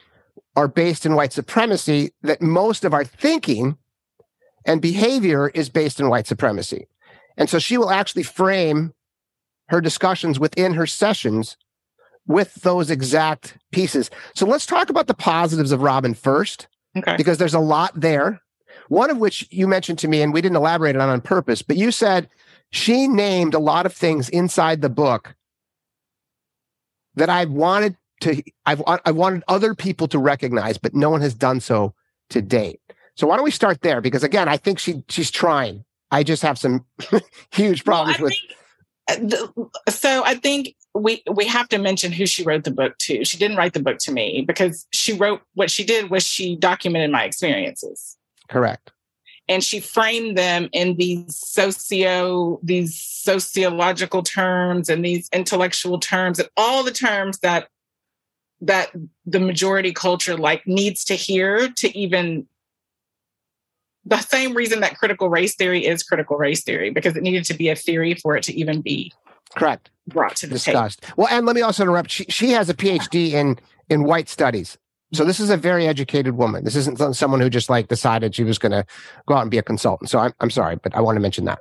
are based in white supremacy, that most of our thinking and behavior is based in white supremacy. And so she will actually frame her discussions within her sessions with those exact pieces. So let's talk about the positives of Robin first, okay. because there's a lot there. One of which you mentioned to me, and we didn't elaborate on on purpose, but you said she named a lot of things inside the book that I wanted to, I've, I wanted other people to recognize, but no one has done so to date. So why don't we start there? Because again, I think she she's trying. I just have some huge problems well,
with. Think, uh, so I think we we have to mention who she wrote the book to. She didn't write the book to me because she wrote what she did was she documented my experiences.
Correct.
And she framed them in these socio these sociological terms and these intellectual terms and all the terms that that the majority culture like needs to hear to even the same reason that critical race theory is critical race theory because it needed to be a theory for it to even be
correct
brought to the
discussed.
Table.
Well, and let me also interrupt. She she has a PhD in in white studies. So this is a very educated woman. This isn't someone who just like decided she was going to go out and be a consultant. So I'm I'm sorry, but I want to mention that.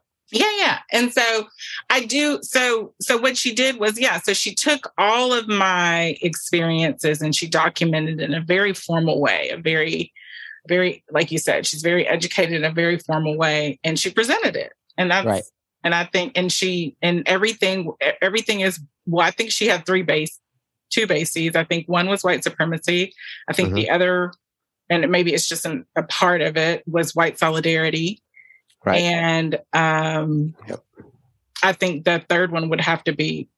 Yeah. And so I do so so what she did was yeah, so she took all of my experiences and she documented in a very formal way, a very very, like you said, she's very educated in a very formal way, and she presented it. And that's right. and I think, and she, and everything, everything is. Well, I think she had three base, two bases. I think one was white supremacy. I think mm-hmm. the other, and maybe it's just an, a part of it, was white solidarity. Right. And um, yep. I think the third one would have to be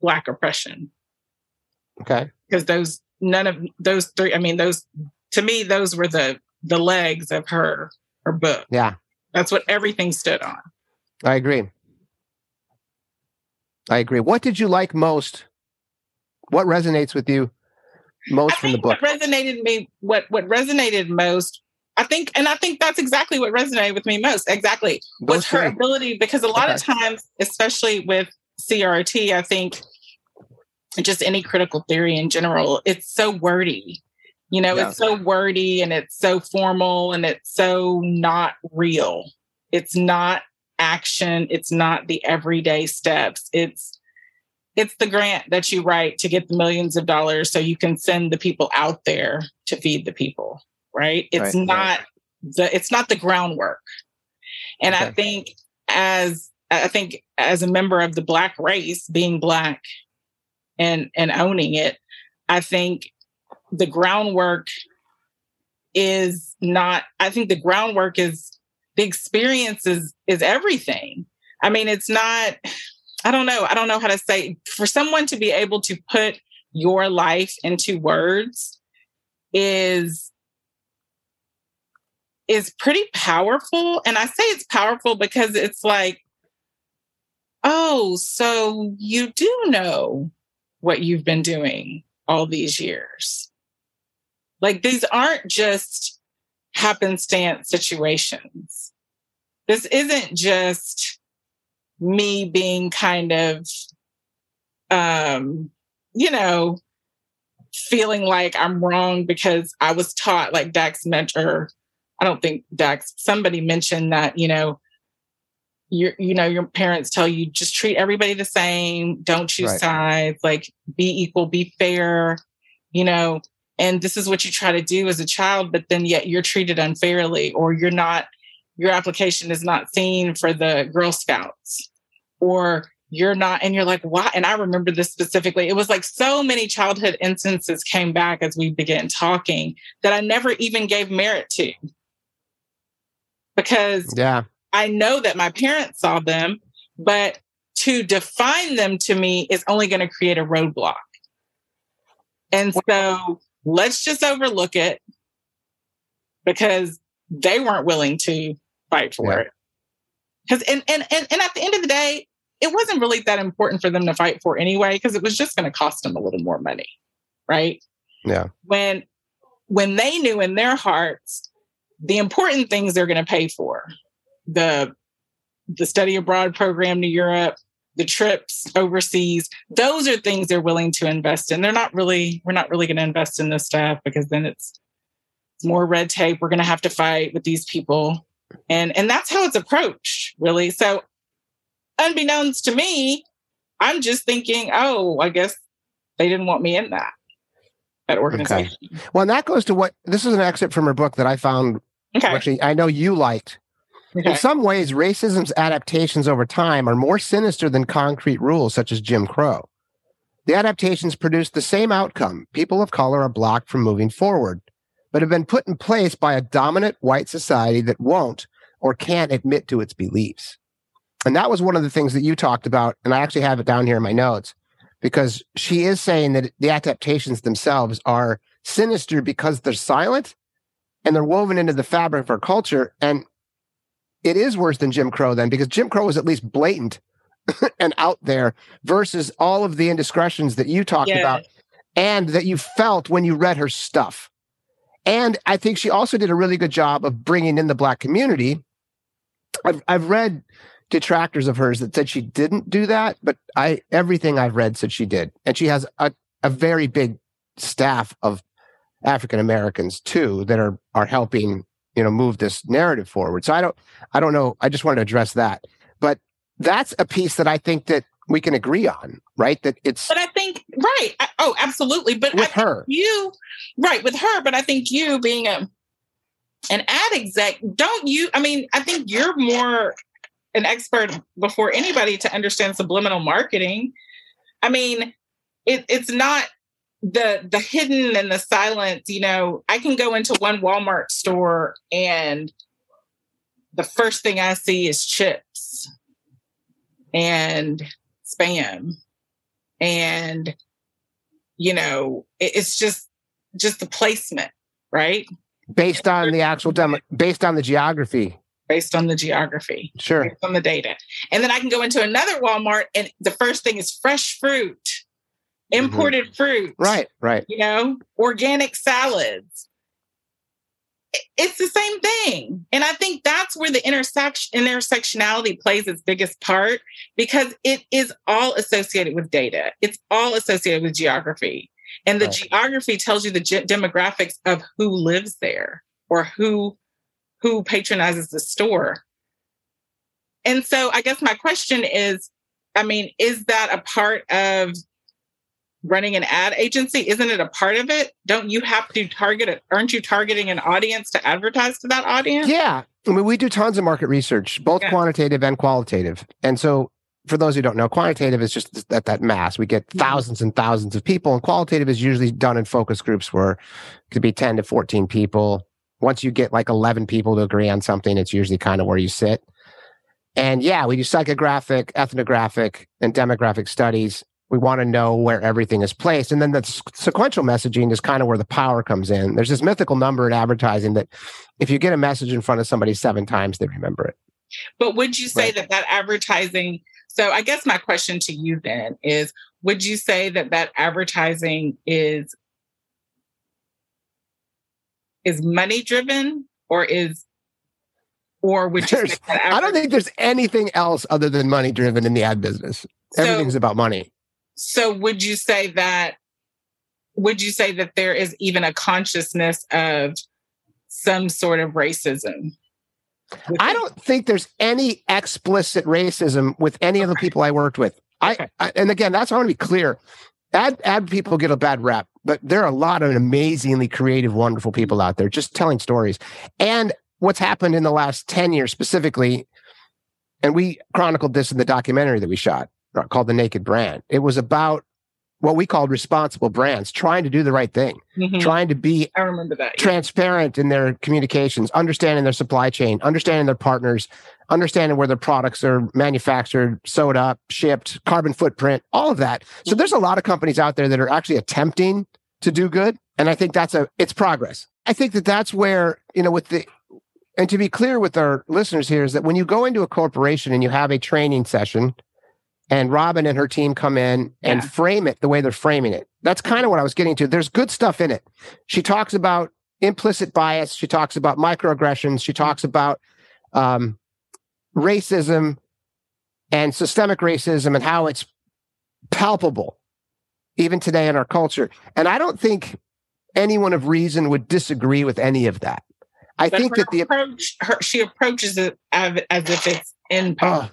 black oppression.
Okay.
Because those none of those three, I mean, those to me, those were the the legs of her her book.
Yeah.
That's what everything stood on.
I agree. I agree. What did you like most? What resonates with you most from the book?
What resonated me what what resonated most I think, and I think that's exactly what resonated with me most. Exactly. Was her ability, because a lot okay. of times, especially with CRT, I think just any critical theory in general, it's so wordy. You know, yeah. it's so wordy and it's so formal and it's so not real. It's not action. It's not the everyday steps. It's it's the grant that you write to get the millions of dollars so you can send the people out there to feed the people, right? It's right, not right. the it's not the groundwork. And okay. I think as I think as a member of the black race, being black and and owning it, I think the groundwork is not i think the groundwork is the experience is is everything i mean it's not i don't know i don't know how to say for someone to be able to put your life into words is is pretty powerful and i say it's powerful because it's like oh so you do know what you've been doing all these years like these aren't just happenstance situations. This isn't just me being kind of, um, you know, feeling like I'm wrong because I was taught, like Dax mentor. I don't think Dax, somebody mentioned that, you know, your you know your parents tell you just treat everybody the same. Don't choose right. sides. Like be equal be fair you know? And this is what you try to do as a child but then yet you're treated unfairly or you're not your application is not seen for the girl scouts or you're not and you're like why? And i remember this specifically. It was like so many childhood instances came back as we began talking that i never even gave merit to because
yeah
i know that my parents saw them but to define them to me is only going to create a roadblock and so let's just overlook it because they weren't willing to fight for
Yeah.
it. Because and, and and and at the end of the day, it wasn't really that important for them to fight for anyway, because it was just going to cost them a little more money, right?
Yeah.
When when they knew in their hearts the important things they're going to pay for, the the study abroad program to Europe, the trips overseas, those are things they're willing to invest in. They're not really, we're not really going to invest in this stuff because then it's, it's more red tape. We're going to have to fight with these people. And and that's how it's approached, really. So unbeknownst to me, I'm just thinking, oh, I guess they didn't want me in that that organization.
Well, and that goes to what this is an excerpt from her book that I found
Okay.
actually I know you liked.
Okay.
In some ways, racism's adaptations over time are more sinister than concrete rules such as Jim Crow. The adaptations produce the same outcome. People of color are blocked from moving forward, but have been put in place by a dominant white society that won't or can't admit to its beliefs. And that was one of the things that you talked about. And I actually have it down here in my notes because she is saying that the adaptations themselves are sinister because they're silent and they're woven into the fabric of our culture. And it is worse than Jim Crow then because Jim Crow was at least blatant and out there versus all of the indiscretions that you talked
Yeah.
about and that you felt when you read her stuff. And I think she also did a really good job of bringing in the black community. I've, I've read detractors of hers that said she didn't do that, but I everything I've read said she did. And she has a, a very big staff of African Americans too that are are helping, you know, move this narrative forward. So I don't I don't know. I just wanted to address that. But that's a piece that I think that we can agree on, right? That it's
But I think, right. I, oh, absolutely. But
with her.
you, right, with her. But I think you being a an ad exec, don't you? I mean, I think you're more an expert before anybody to understand subliminal marketing. I mean, it, it's not the the hidden and the silence. You know, I can go into one Walmart store and the first thing I see is chips and spam and you know it- it's just just the placement right
based on the actual demo, based on the geography.
based on the geography
Sure.
based on the data and then i can go into another walmart and the first thing is fresh fruit Mm-hmm. imported fruit.
Right, right.
you know organic salads. It's the same thing. And i think that's where the intersection intersectionality plays its biggest part because it is all associated with data. It's all associated with geography. And the
Right.
geography tells you the ge- demographics of who lives there or who who patronizes the store. And so i guess my question is i mean is that a part of running an ad agency isn't it a part of it don't you have to target it aren't you targeting an audience to advertise to that audience
Yeah. I mean, we do tons of market research, both
Yeah.
quantitative and qualitative. And so, for those who don't know, quantitative is just that that mass. We get
Mhm.
thousands and thousands of people, and qualitative is usually done in focus groups where it could be 10 to 14 people. Once you get like 11 people to agree on something, it's usually kind of where you sit. And yeah, we do psychographic, ethnographic, and demographic studies. We want to know where everything is placed. And then the sequential messaging is kind of where the power comes in. There's this mythical number in advertising that if you get a message in front of somebody seven times, they remember it.
but would you say
Right.
that that advertising so i guess my question to you then is would you say that that advertising is is money driven or is or would you say
There's-
that
I don't think there's anything else other than money driven in the ad business. Everything's about money.
So would you say that would you say that there is even a consciousness of some sort of racism
I don't think there's any explicit racism with any of the people I worked with.
Okay.
I, I and again, that's I want to be clear. Ad ad people get a bad rep, but there are a lot of amazingly creative, wonderful people out there just telling stories. And what's happened in the last 10 years specifically, and we chronicled this in the documentary that we shot called The Naked Brand. It was about what we called responsible brands, trying to do the right thing,
Mhm.
trying to be
i remember that yeah.
transparent in their communications, understanding their supply chain, understanding their partners, understanding where their products are manufactured, sewed up, shipped, carbon footprint, all of that. So there's a lot of companies out there that are actually attempting to do good. And I think that's a it's progress. I think that that's where, you know, with the, and to be clear with our listeners here is that when you go into a corporation and you have a training session and Robin and her team come in and
Yeah.
frame it the way they're framing it, that's kind of what I was getting to. There's good stuff in it. She talks about implicit bias. She talks about microaggressions. She talks about um, racism and systemic racism and how it's palpable even today in our culture. And I don't think anyone of reason would disagree with any of that. I
But
think that the
approach, her, she approaches it as, as if it's in power.
oh,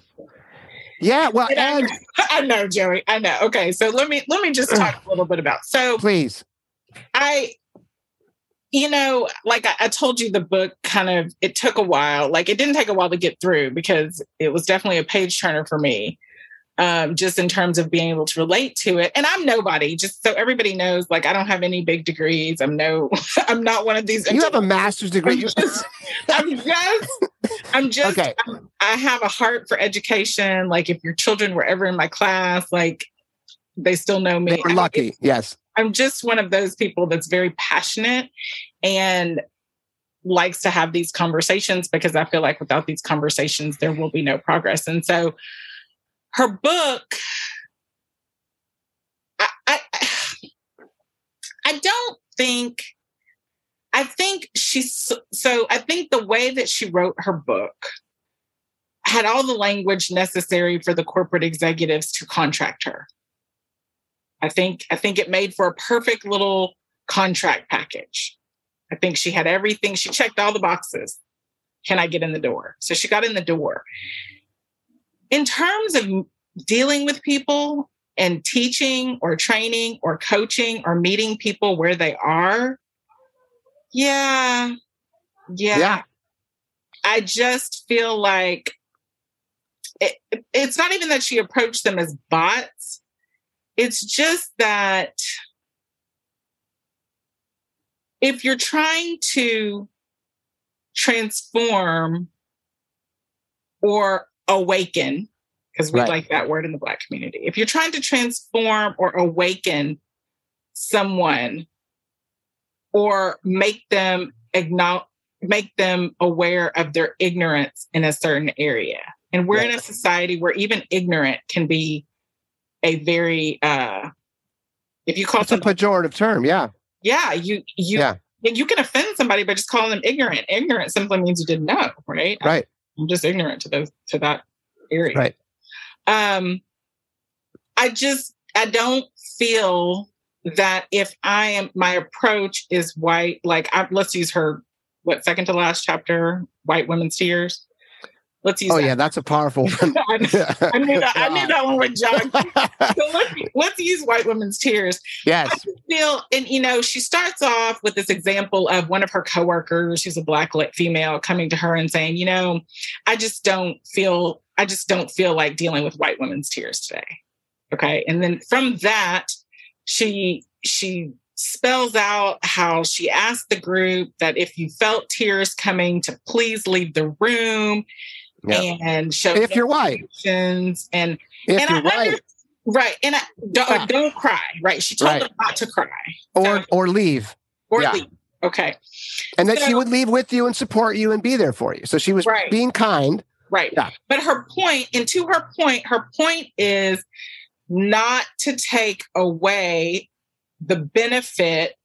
yeah, well,
And I-
and
I know, Joey. I know. Okay, so let me let me just talk a little bit about. So
please,
I, you know, like I, I told you, the book kind of it took a while. Like it didn't take a while to get through because it was definitely a page turner for me. Um, just in terms of being able to relate to it, and I'm nobody. Just so everybody knows, like I don't have any big degrees. I'm no, I'm not one of these.
you have a master's degree.
I'm just, I'm just, I'm just,
Okay.
I have a heart for education. Like if your children were ever in my class, like they still know me.
They were
I
lucky. Yes.
I'm just one of those people that's very passionate and likes to have these conversations because I feel like without these conversations, there will be no progress. And so her book, I, I, I don't think, I think she's, so I think the way that she wrote her book had all the language necessary for the corporate executives to contract her. I think I think it made for a perfect little contract package. I think she had everything. She checked all the boxes. Can I get in the door? So she got in the door. In terms of dealing with people and teaching or training or coaching or meeting people where they are, yeah, yeah.
Yeah.
I just feel like it, it's not even that she approached them as bots. It's just that if you're trying to transform or awaken, because we
Right.
like that word in the Black community, if you're trying to transform or awaken someone or make them acknowledge, make them aware of their ignorance in a certain area. And we're in a society where even ignorant can be a very uh if you call
That's a pejorative term. Yeah.
yeah, you you
Yeah.
you can offend somebody by just calling them ignorant. Ignorant simply means you didn't know, right?
Right.
I'm just ignorant to those to that area.
Right.
Um I just I don't feel that if I am my approach is white, like I, let's use her what second to last chapter, white women's tears. Let's use
Oh
that.
yeah, that's a powerful one.
I, knew that I that one would jog. So let's, let's use white women's tears
yes.
feel and you know she starts off with this example of one of her coworkers she's a black lit female coming to her and saying you know i just don't feel i just don't feel like dealing with white women's tears today okay and then from that she she spells out how she asked the group that if you felt tears coming to please leave the room
Yeah.
and show
If you're white,
demonstrations and
if
and
you're
I
white,
right and I don't,
Yeah.
don't cry right she told
Right.
them not to cry
or or leave,
or
Yeah.
leave. Okay.
and that she would leave with you and support you and be there for you. So she was
Right.
being kind.
Right.
Yeah.
But her point, and to her point, her point is not to take away the benefit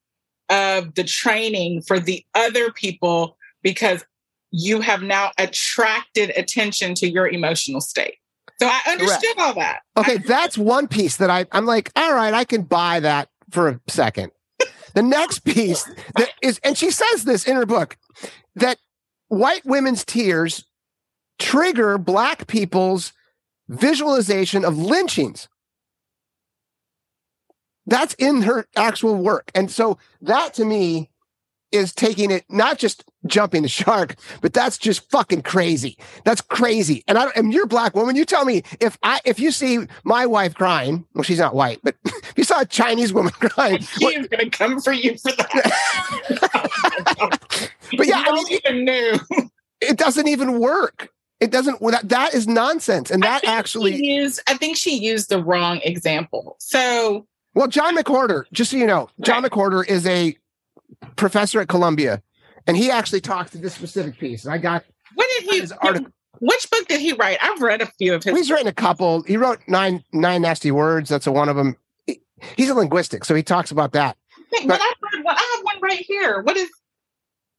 of the training for the other people because you have now attracted attention to your emotional state. So I understood all that.
Okay, that's one piece that I I'm like, all right, I can buy that for a second. The next piece that is, and she says this in her book, that white women's tears trigger black people's visualization of lynchings. That's in her actual work. And so that to me is taking it not just jumping the shark, but that's just fucking crazy. That's crazy. And I and you're a black woman. You tell me if I if you see my wife crying, well, she's not white, but if you saw a Chinese woman crying,
He is going to come for you for that.
but yeah, I mean,
don't even knew.
it doesn't even work. It doesn't. That, that is nonsense, and that actually.
I think she used the wrong example. So
Well, John McWhorter, just so you know, John McWhorter is a professor at Columbia, and he actually talked to this specific piece. And I got
What did he?
his article.
Which book did he write? I've read a few of his.
He's written a couple. He wrote nine nine nasty words. That's a one of them. He's a linguistic, so he talks about that.
but,
but-
I've read one. I have one right here. What is?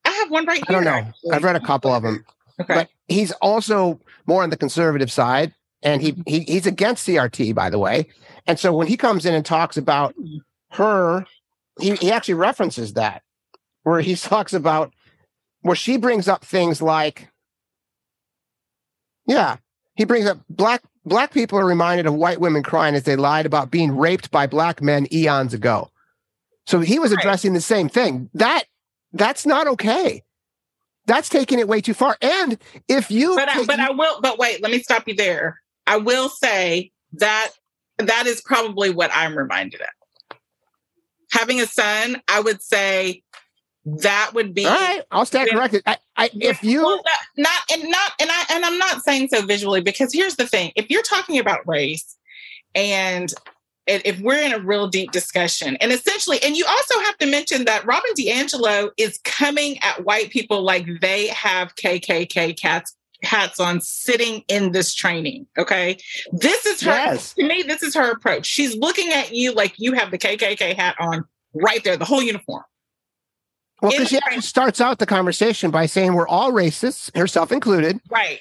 I have one right here.
I don't know.
actually.
I've read a couple of them,
Okay.
but he's also more on the conservative side, and he, he he's against CRT, by the way. And so when he comes in and talks about hmm. her, he he actually references that, where he talks about where she brings up things like, yeah, he brings up black black people are reminded of white women crying as they lied about being raped by black men eons ago. So he was addressing the same thing. That that's not okay. That's taking it way too far. And if you,
but I, but I will. But wait, let me stop you there. I will say that that is probably what I'm reminded of. Having a son, I would say that would be
all right, I'll stand corrected. I, I, if you,
Well, not and not and I and I'm not saying so visually because here's the thing: if you're talking about race, and if we're in a real deep discussion, and essentially, and you also have to mention that Robin DiAngelo is coming at white people like they have KKK cats hats on, sitting in this training. Okay, this is her.
yes,
To me, this is her approach. She's looking at you like you have the KKK hat on right there, the whole uniform.
Well, because she actually starts out the conversation by saying we're all racists, herself included.
Right.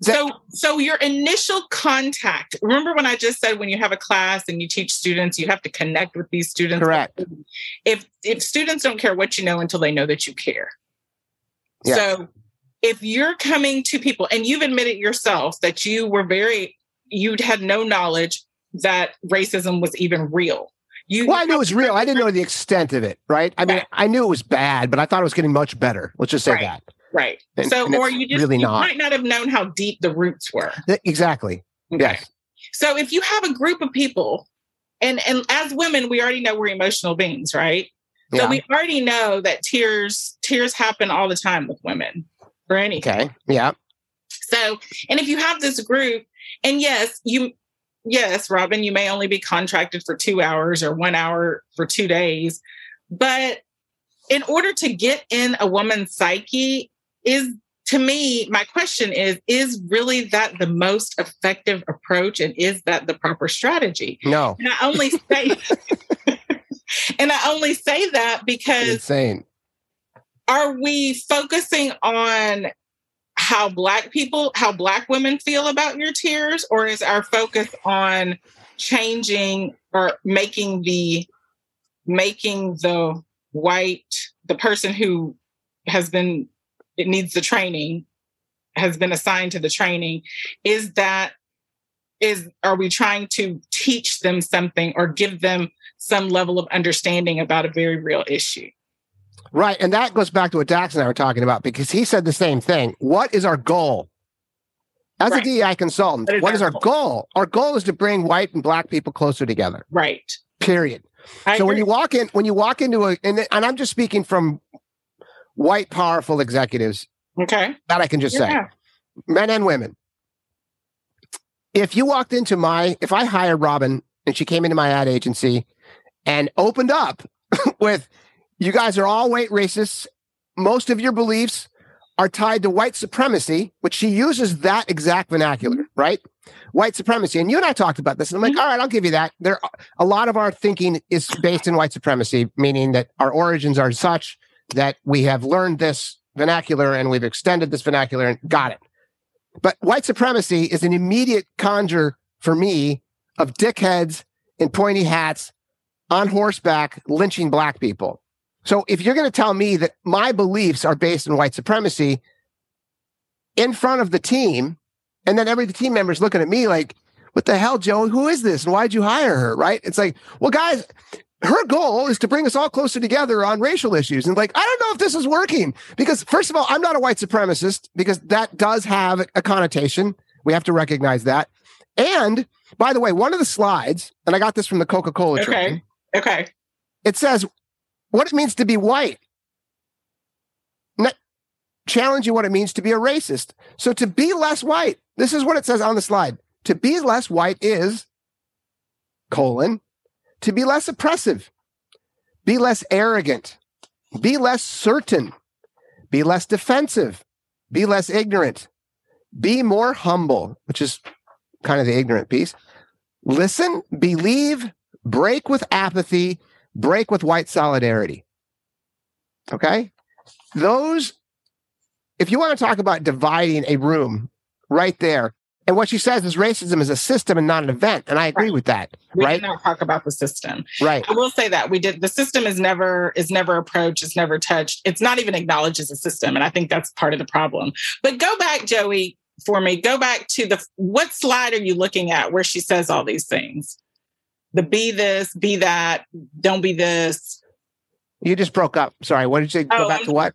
That-
so so your initial contact, remember when I just said when you have a class and you teach students, you have to connect with these students.
Correct.
If if students don't care what you know until they know that you care.
Yeah.
So if you're coming to people and you've admitted yourself that you were very you'd had no knowledge that racism was even real. You
Well, I knew it was real. I didn't know the extent of it, right? I mean,
Right.
I knew it was bad, but I thought it was getting much better. Let's just say
Right.
that.
right.
And-
so
and
or you just
really
you
not.
might not have known how deep the roots were.
Exactly.
Okay.
Yes.
So if you have a group of people, and and as women, we already know we're emotional beings, right? So
Yeah.
we already know that tears tears happen all the time with women for anything.
Okay. Yeah.
So, and if you have this group, and yes, you yes, Robin, you may only be contracted for two hours or one hour for two days, but in order to get in a woman's psyche, is to me, my question is, is really that the most effective approach? And is that the proper strategy?
No.
And I only say and I only say that because
Insane.
are we focusing on how black people how black women feel about your tears or is our focus on changing or making the making the white the person who has been it needs the training has been assigned to the training is that is are we trying to teach them something or give them some level of understanding about a very real issue
Right. And that goes back to what Dax and I were talking about because he said the same thing. What is our goal? As
Right.
a DEI consultant,
What is our goal?
goal? Our goal is to bring white and black people closer together.
right
Period.
I
so when you walk in, when you walk into a, and, and I'm just speaking from white powerful executives
okay
that I can just say, men and women. If you walked into my, if I hired Robin and she came into my ad agency and opened up with, you guys are all white racists. Most of your beliefs are tied to white supremacy, which she uses that exact vernacular, right? White supremacy. And you and I talked about this. And I'm like,
Mhm.
all right, I'll give you that. There, a lot of our thinking is based in white supremacy, meaning that our origins are such that we have learned this vernacular and we've extended this vernacular and got it. But white supremacy is an immediate conjure for me of dickheads in pointy hats on horseback lynching black people. So if you're going to tell me that my beliefs are based in white supremacy in front of the team, and then every team member is looking at me like, what the hell, Joe? Who is this? And why'd you hire her? Right? It's like, well, guys, her goal is to bring us all closer together on racial issues. And like, I don't know if this is working because, first of all, I'm not a white supremacist because that does have a connotation. We have to recognize that. And by the way, one of the slides, and I got this from the Coca Cola
Okay.
training,
okay
it says what it means to be white. Not challenge you what it means to be a racist. So to be less white, this is what it says on the slide. To be less white is colon to be less oppressive, be less arrogant, Be less certain. Be less defensive. Be less ignorant. Be more humble, which is kind of the ignorant piece. Listen, believe, break with apathy, break with white solidarity. Okay? Those, if you want to talk about dividing a room right there, and what she says is racism is a system and not an event. And I agree
Right.
with that.
We
right?
did not talk about the system.
Right.
I will say that we did. The system is never is never approached. It's never touched. It's not even acknowledged as a system, and I think that's part of the problem. But go back, Joey, for me. Go back to the what slide are you looking at where she says all these things? The be this, be that, don't be this.
You just broke up. Sorry. What did you go
Oh,
back to what?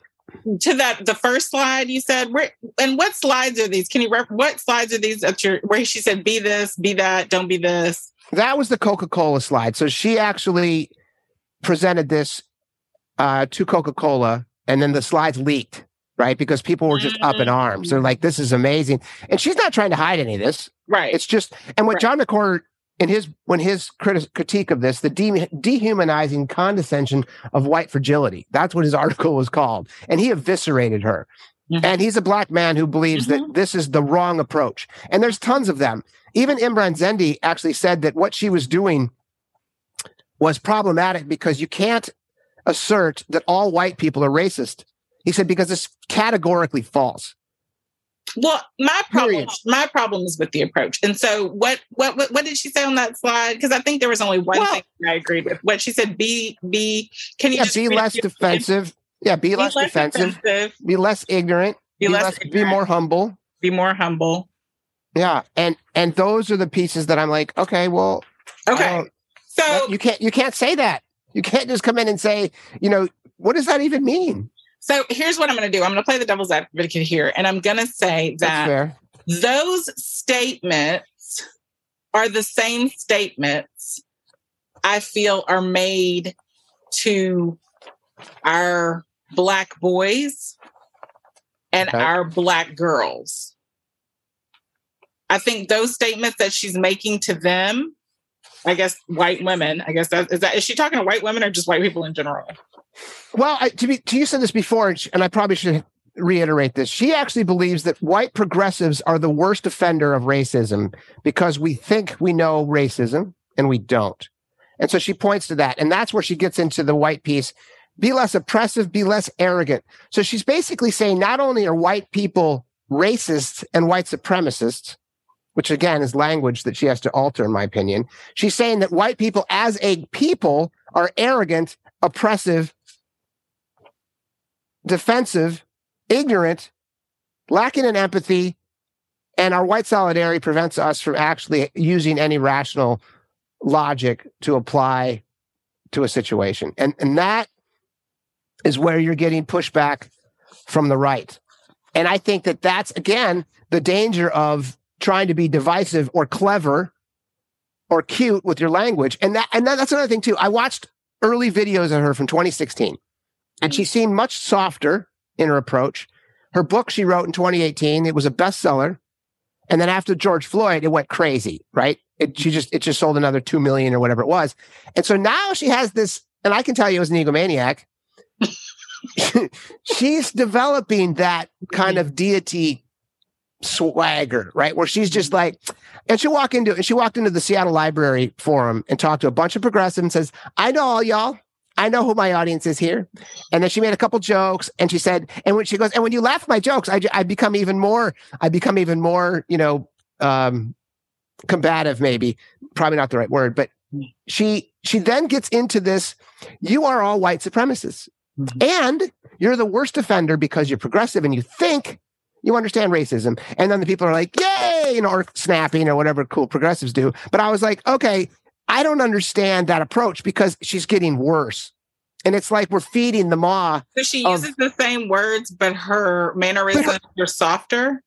To that, the first slide you said. Where and what slides are these? Can you rep, what slides are these? At your where she said, be this, be that, don't be this.
That was the Coca Cola slide. So she actually presented this uh, to Coca Cola, and then the slides leaked, right? Because people were just up in arms. They're like, this is amazing. And she's not trying to hide any of this.
Right.
It's just, and what
Right.
John McWhorter, in his when his criti- critique of this, the de- dehumanizing condescension of white fragility. That's what his article was called, and he eviscerated her.
Mhm.
And he's a black man who believes that this is the wrong approach. And there's tons of them. Even Ibram Kendi actually said that what she was doing was problematic because you can't assert that all white people are racist. He said because it's categorically false.
Well, my problem,
Period.
my problem is with the approach. And so, what, what, what, what did she say on that slide? Because I think there was only one
Well-
thing I agreed with. What she said: be, be. Can you
Yeah,
just
be less defensive. Yeah, be,
Be
less, defensive.
defensive,
Be less ignorant.
Be,
Be,
less.
less, be more humble.
Be more humble.
Yeah, and and those are the pieces that I'm like, okay, well,
Okay.
don't-
So,
you can't you can't say that. You can't just come in and say, you know, what does that even mean?
So here's what I'm going to do. I'm going to play the devil's advocate here, and I'm going to say that those statements are the same statements I feel are made to our black boys and
Okay.
our black girls. I think those statements that she's making to them, I guess white women, I guess that is that is she talking to white women or just white people in general?
Well, I, to be to you said this before, and, and I probably should reiterate this. She actually believes that white progressives are the worst offender of racism because we think we know racism and we don't. And so she points to that, and that's where she gets into the white piece. Be less oppressive, be less arrogant. So she's basically saying not only are white people racists and white supremacists, which again is language that she has to alter, in my opinion. She's saying that white people as a people are arrogant, oppressive, defensive, ignorant, lacking in empathy, and our white solidarity prevents us from actually using any rational logic to apply to a situation. And, and that is where you're getting pushback from the right. And I think that that's, again, the danger of trying to be divisive or clever or cute with your language. And that, and that, that's another thing too. I watched early videos of her from 2016 and she seemed much softer in her approach. Her book she wrote in 2018, it was a bestseller. And then after George Floyd, it went crazy, right? It, she just, it just sold another 2 million or whatever it was. And so now she has this, and I can tell you as an egomaniac, she's developing that kind of deity swagger, right? Where she's just like, and she walked into and she walked into the Seattle Library Forum and talked to a bunch of progressives and says, "I know all y'all. I know who my audience is here." And then she made a couple jokes and she said, and when she goes, and when you laugh at my jokes, I I become even more, I become even more, you know, um, combative. Maybe probably not the right word, but she she then gets into this. You are all white supremacists,
Mhm.
and you're the worst offender because you're progressive and you think you understand racism. And then the people are like, yay, you know, or snapping or whatever cool progressives do. But I was like, okay, I don't understand that approach because she's getting worse. And it's like we're feeding the maw
So she
Of-
uses the same words, but her mannerisms are softer.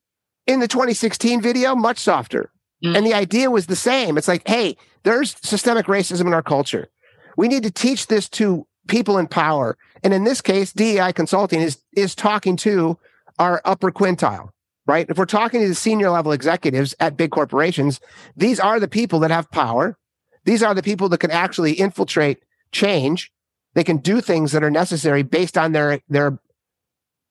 in the 2016 video, much softer.
Mm.
And the idea was the same. It's like, hey, there's systemic racism in our culture. We need to teach this to people in power. And in this case, DEI consulting is is talking to our upper quintile, right? If we're talking to the senior level executives at big corporations, these are the people that have power. These are the people that can actually infiltrate change. they can do things that are necessary based on their their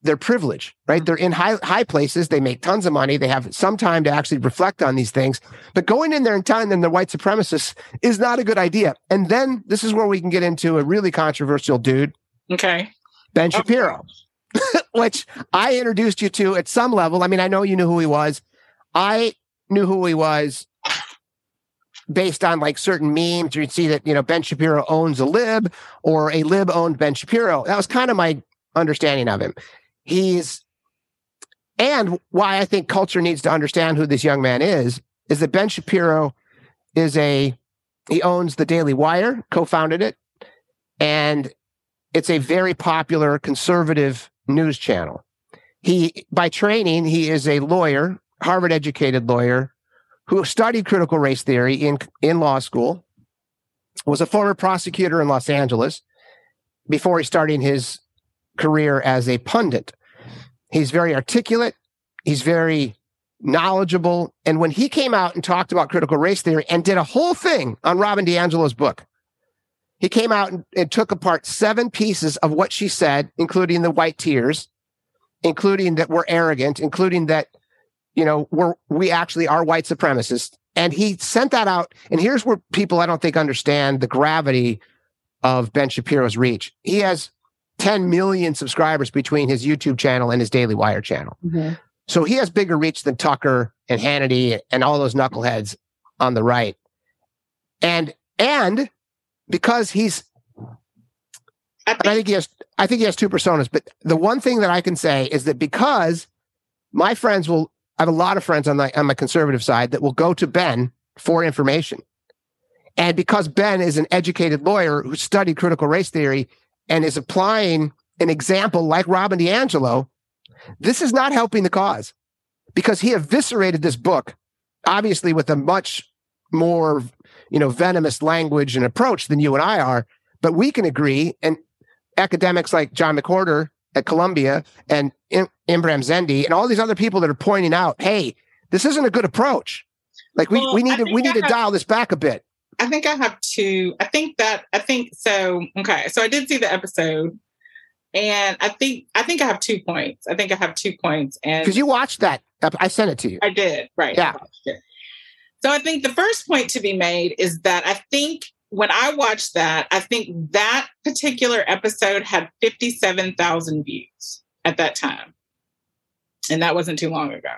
their privilege, right? Mm-hmm. They're in high high places. They make tons of money. They have some time to actually reflect on these things. But going in there and telling them they're white supremacists is not a good idea. And then this is where we can get into a really controversial dude.
Okay.
Ben Shapiro, which I introduced you to at some level. I mean, I know you knew who he was. I knew who he was based on like certain memes. You'd see that, you know, Ben Shapiro owns a lib or a lib owned Ben Shapiro. That was kind of my understanding of him. He's, and why I think culture needs to understand who this young man is, is that Ben Shapiro is a, he owns the Daily Wire, co founded it, and it's a very popular conservative news channel. He, by training, he is a lawyer, Harvard educated lawyer who studied critical race theory in, in law school, was a former prosecutor in Los Angeles before he started his career as a pundit. He's very articulate. He's very knowledgeable. And when he came out and talked about critical race theory and did a whole thing on Robin DiAngelo's book, he came out and, and took apart seven pieces of what she said, including the white tears, including that we're arrogant, including that, you know, we're, we actually are white supremacists. And he sent that out. And here's where people I don't think understand the gravity of Ben Shapiro's reach. He has 10 million subscribers between his YouTube channel and his Daily Wire channel.
Mm-hmm.
So he has bigger reach than Tucker and Hannity and all those knuckleheads on the right. And and because he's
I
and I
think,
think he has I think he has two personas, but the one thing that I can say is that because my friends will I have a lot of friends on the on my conservative side that will go to Ben for information. And because Ben is an educated lawyer who studied critical race theory and is applying an example like Robin DiAngelo, this is not helping the cause because he eviscerated this book, obviously with a much more, you know, venomous language and approach than you and I are. But we can agree, and academics like John McWhorter at Columbia and Im- Ibram Kendi and all these other people that are pointing out, hey, this isn't a good approach. Like we,
Well,
we need to we need
I
to
have-
dial this back a bit.
I think I have two. I think that I think so. Okay, so I did see the episode, and I think I think I have two points. I think I have two points, and
Because you watched that. I sent it to you.
I did, right.
Yeah.
I. So I think the first point to be made is that I think when I watched that, I think that particular episode had 57,000 views at that time. And that wasn't too long ago.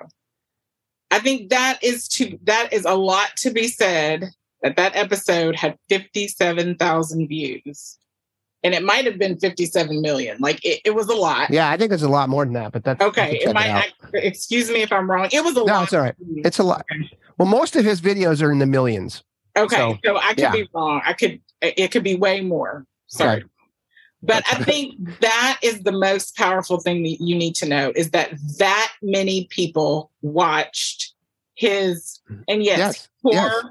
I think that is to that is a lot to be said that that episode had 57,000 views. And it might have been 57 million. Like it, it was a lot.
Yeah, I think it's a lot more than that, but that's
Okay.
It
It I, excuse me if I'm wrong. It was a
no,
lot.
it's all right. It's a lot. Well, most of his videos are in the millions.
Okay,
So,
so, I could
yeah.
be wrong. I could it could be way more. Sorry.
Right.
But I think that is the most powerful thing that you need to know is that that many people watched his and yes,
Yes,
he, tore,
yes.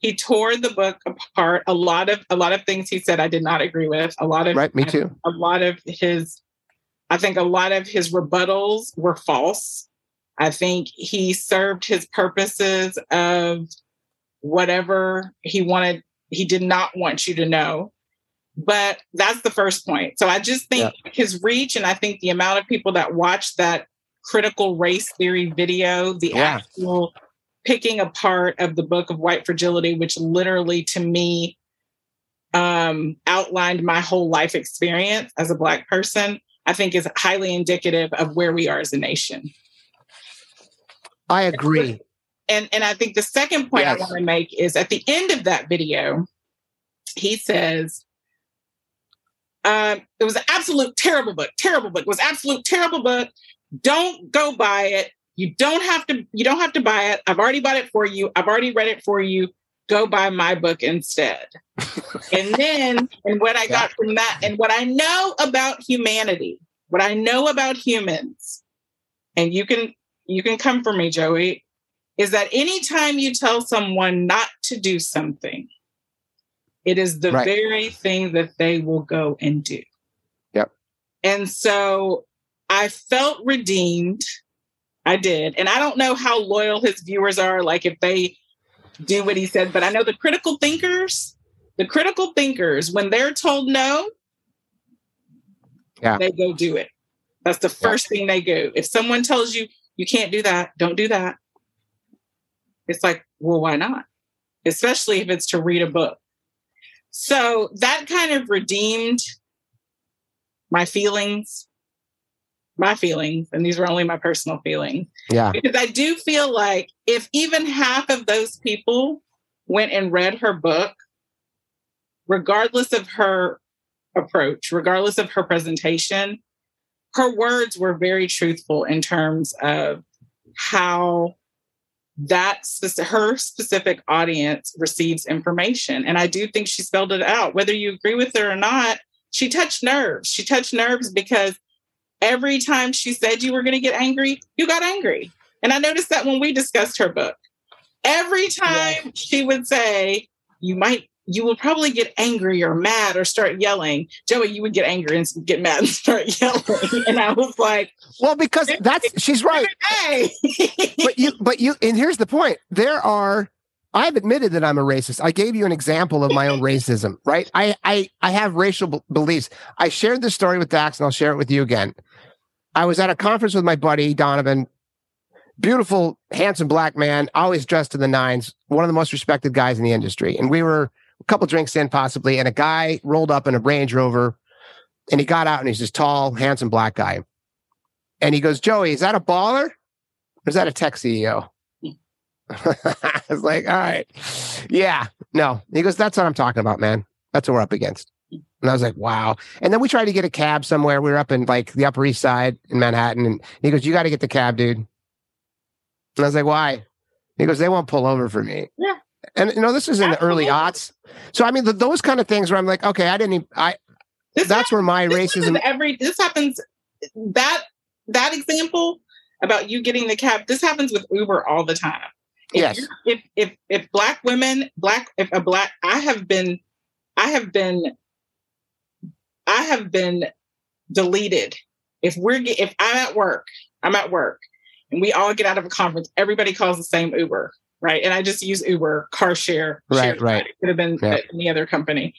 he tore the book apart. A lot of a lot of things he said I did not agree with. A lot of
Right, me too.
a lot of his I think a lot of his rebuttals were false. I think he served his purposes of whatever he wanted he did not want you to know. But that's the first point. So I just think his reach and I think the amount of people that watched that critical race theory video, the
Yeah.
actual picking apart of the book of white fragility, which literally to me um, outlined my whole life experience as a Black person, I think is highly indicative of where we are as a nation.
I agree.
And and I think the second point
Yes.
I want to make is at the end of that video, he says, um, it was an absolute terrible book, terrible book. It was absolute terrible book. Don't go buy it. You don't have to, you don't have to buy it. I've already bought it for you. I've already read it for you. Go buy my book instead. and then, and what I got from that, and what I know about humanity, what I know about humans, and you can you can come for me, Joey, is that anytime you tell someone not to do something, it is the
Right.
very thing that they will go and do.
Yep.
And so I felt redeemed. I did. And I don't know how loyal his viewers are, like if they do what he said, but I know the critical thinkers, the critical thinkers, when they're told no,
Yeah.
they go do it. That's the first thing they go. If someone tells you you can't do that, don't do that. It's like, well, why not? Especially if it's to read a book. So that kind of redeemed my feelings, my feelings, and these were only my personal feelings.
Yeah.
Because I do feel like if even half of those people went and read her book, regardless of her approach, regardless of her presentation, her words were very truthful in terms of how that spec- her specific audience receives information. And I do think she spelled it out. Whether you agree with her or not, she touched nerves. She touched nerves because every time she said you were going to get angry, you got angry. And I noticed that when we discussed her book. Every time she would say, you might you will probably get angry or mad or start yelling. Joey, you would get angry and get mad and start yelling. And I was like,
Well, because that's she's right.
hey.
But you but you and here's the point. There are I've admitted that I'm a racist. I gave you an example of my own racism, right? I I I have racial b- beliefs. I shared this story with Dax and I'll share it with you again. I was at a conference with my buddy Donovan, beautiful, handsome black man, always dressed to the nines, one of the most respected guys in the industry. And we were a couple drinks in, possibly, and a guy rolled up in a Range Rover and he got out and he's this tall, handsome black guy. And he goes, Joey, is that a baller? Or is that a tech CEO? I was like, all right. Yeah. No. He goes, that's what I'm talking about, man. That's what we're up against. And I was like, wow. And then we tried to get a cab somewhere. We were up in like the Upper East Side in Manhattan. And he goes, you got to get the cab, dude. And I was like, why? He goes, they won't pull over for me.
Yeah.
And you know, this is in the early aughts. So I mean, th- those kind of things where I'm like, okay, I didn't. Even, I
This
that's where my racism.
every this happens that that example about you getting the cab this happens with uber all the time if
Yes.
if if if black women black if a black i have been i have been i have been deleted if we're if i'm at work i'm at work and we all get out of a conference everybody calls the same uber right and i just use uber car share
Right, right.
it could have been
Yeah.
any other company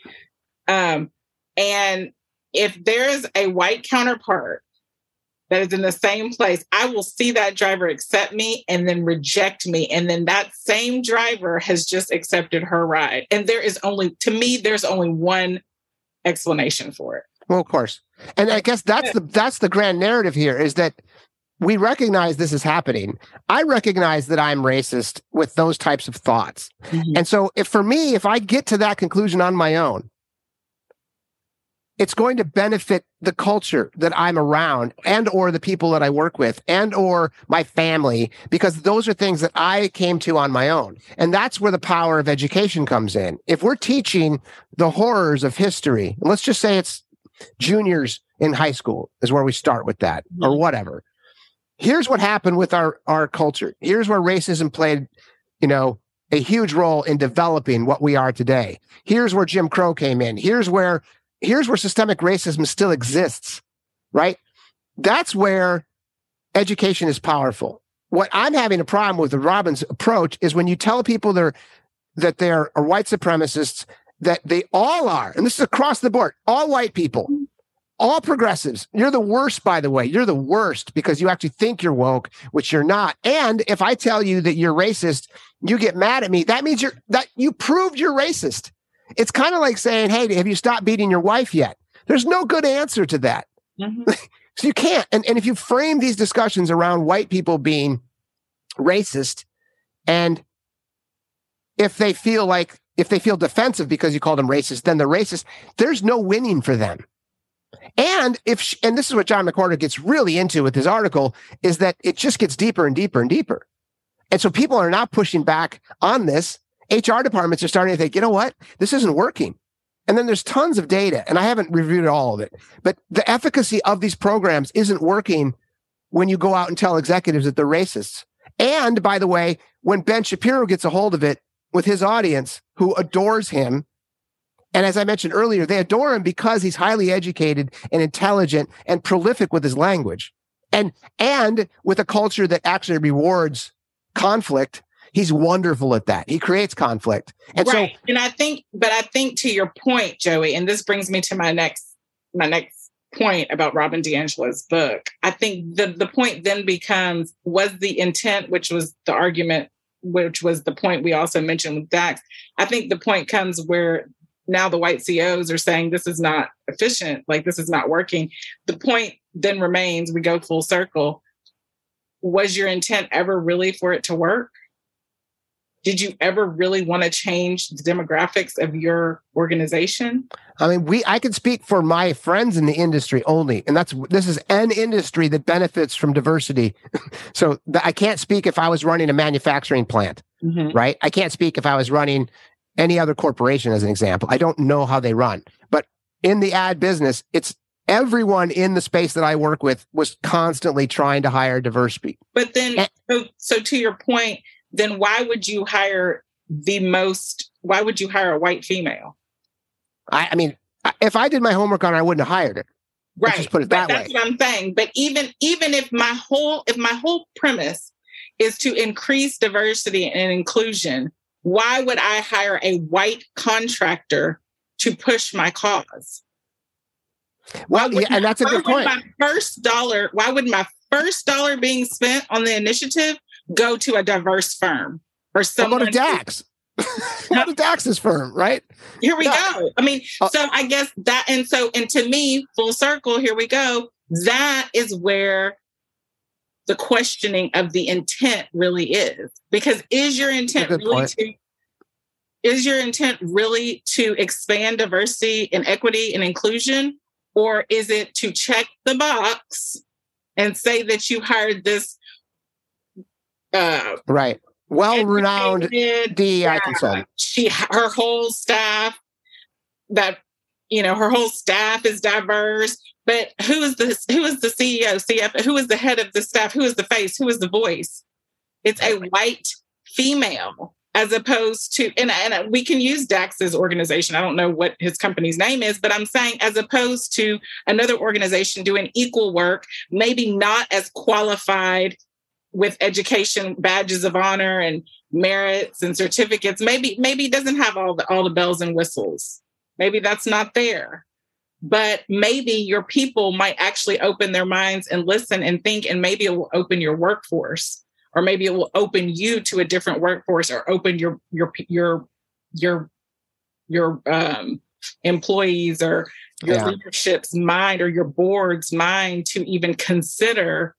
um and if there is a white counterpart that is in the same place, I will see that driver accept me and then reject me. And then that same driver has just accepted her ride. And there is only, to me, there's only one explanation for it.
Well, of course. And I guess that's the that's the grand narrative here is that we recognize this is happening. I recognize that I'm racist with those types of thoughts. Mm-hmm. And so if for me, if I get to that conclusion on my own, it's going to benefit the culture that I'm around and or the people that I work with and or my family because those are things that I came to on my own. And that's where the power of education comes in. If we're teaching the horrors of history, let's just say it's juniors in high school is where we start with that or whatever. Here's what happened with our our culture. Here's where racism played, you know, a huge role in developing what we are today. Here's where Jim Crow came in. Here's where here's where systemic racism still exists, right? That's where education is powerful. What I'm having a problem with the Robin's approach is when you tell people they're that they're white supremacists, that they all are, and this is across the board, all white people, all progressives. You're the worst, by the way. You're the worst because you actually think you're woke, which you're not. And if I tell you that you're racist, you get mad at me. That means you're that you proved you're racist. It's kind of like saying, Hey, have you stopped beating your wife yet? There's no good answer to that.
Mhm.
So you can't. And, and if you frame these discussions around white people being racist, and if they feel like, if they feel defensive because you call them racist, then they're racist, there's no winning for them. And if, sh- and this is what John McWhorter gets really into with his article, is that it just gets deeper and deeper and deeper. And so people are not pushing back on this. HR departments are starting to think, you know what? This isn't working. And then there's tons of data, and I haven't reviewed all of it, but the efficacy of these programs isn't working when you go out and tell executives that they're racists. And by the way, when Ben Shapiro gets a hold of it with his audience who adores him, and as I mentioned earlier, they adore him because he's highly educated and intelligent and prolific with his language. And and with a culture that actually rewards conflict, he's wonderful at that. He creates conflict. And so
right. and I think, but I think to your point, Joey, and this brings me to my next my next point about Robin DiAngelo's book, I think the, the point then becomes was the intent, which was the argument, which was the point we also mentioned with Dax. I think the point comes where now the white CEOs are saying this is not efficient, like this is not working. The point then remains, we go full circle. Was your intent ever really for it to work? did you ever really want to change the demographics of your organization
i mean we i can speak for my friends in the industry only and that's this is an industry that benefits from diversity so i can't speak if i was running a manufacturing plant mm-hmm. right i can't speak if i was running any other corporation as an example i don't know how they run but in the ad business it's everyone in the space that i work with was constantly trying to hire diverse people
but then and, so, so to your point then why would you hire the most? Why would you hire a white female?
I, I mean, if I did my homework on, it, I wouldn't have hired her.
Right. Let's just put it that that's way. That's what I'm saying. But even even if my whole if my whole premise is to increase diversity and inclusion, why would I hire a white contractor to push my cause?
Well, yeah, and that's a good point.
My first dollar, why would my first dollar being spent on the initiative go to a diverse firm or someone.
Go to Dax. go to Dax's firm, right?
Here we yeah. go. I mean, uh, so I guess that, and so, and to me, full circle, here we go. That is where the questioning of the intent really is. Because is your intent really point. to is your intent really to expand diversity and equity and inclusion? Or is it to check the box and say that you hired this
uh, right. Well renowned DEI consultant.
She, her whole staff, that, you know, her whole staff is diverse. But who is the who is the CEO, CF? Who is the head of the staff? Who is the face? Who is the voice? It's a white female as opposed to and, and we can use dax's organization i don't know what his company's name is but i'm saying as opposed to another organization doing equal work maybe not as qualified with education badges of honor and merits and certificates maybe maybe doesn't have all the all the bells and whistles maybe that's not there but maybe your people might actually open their minds and listen and think and maybe it will open your workforce or maybe it will open you to a different workforce or open your your your your your um, employees or your yeah. leadership's mind or your board's mind to even consider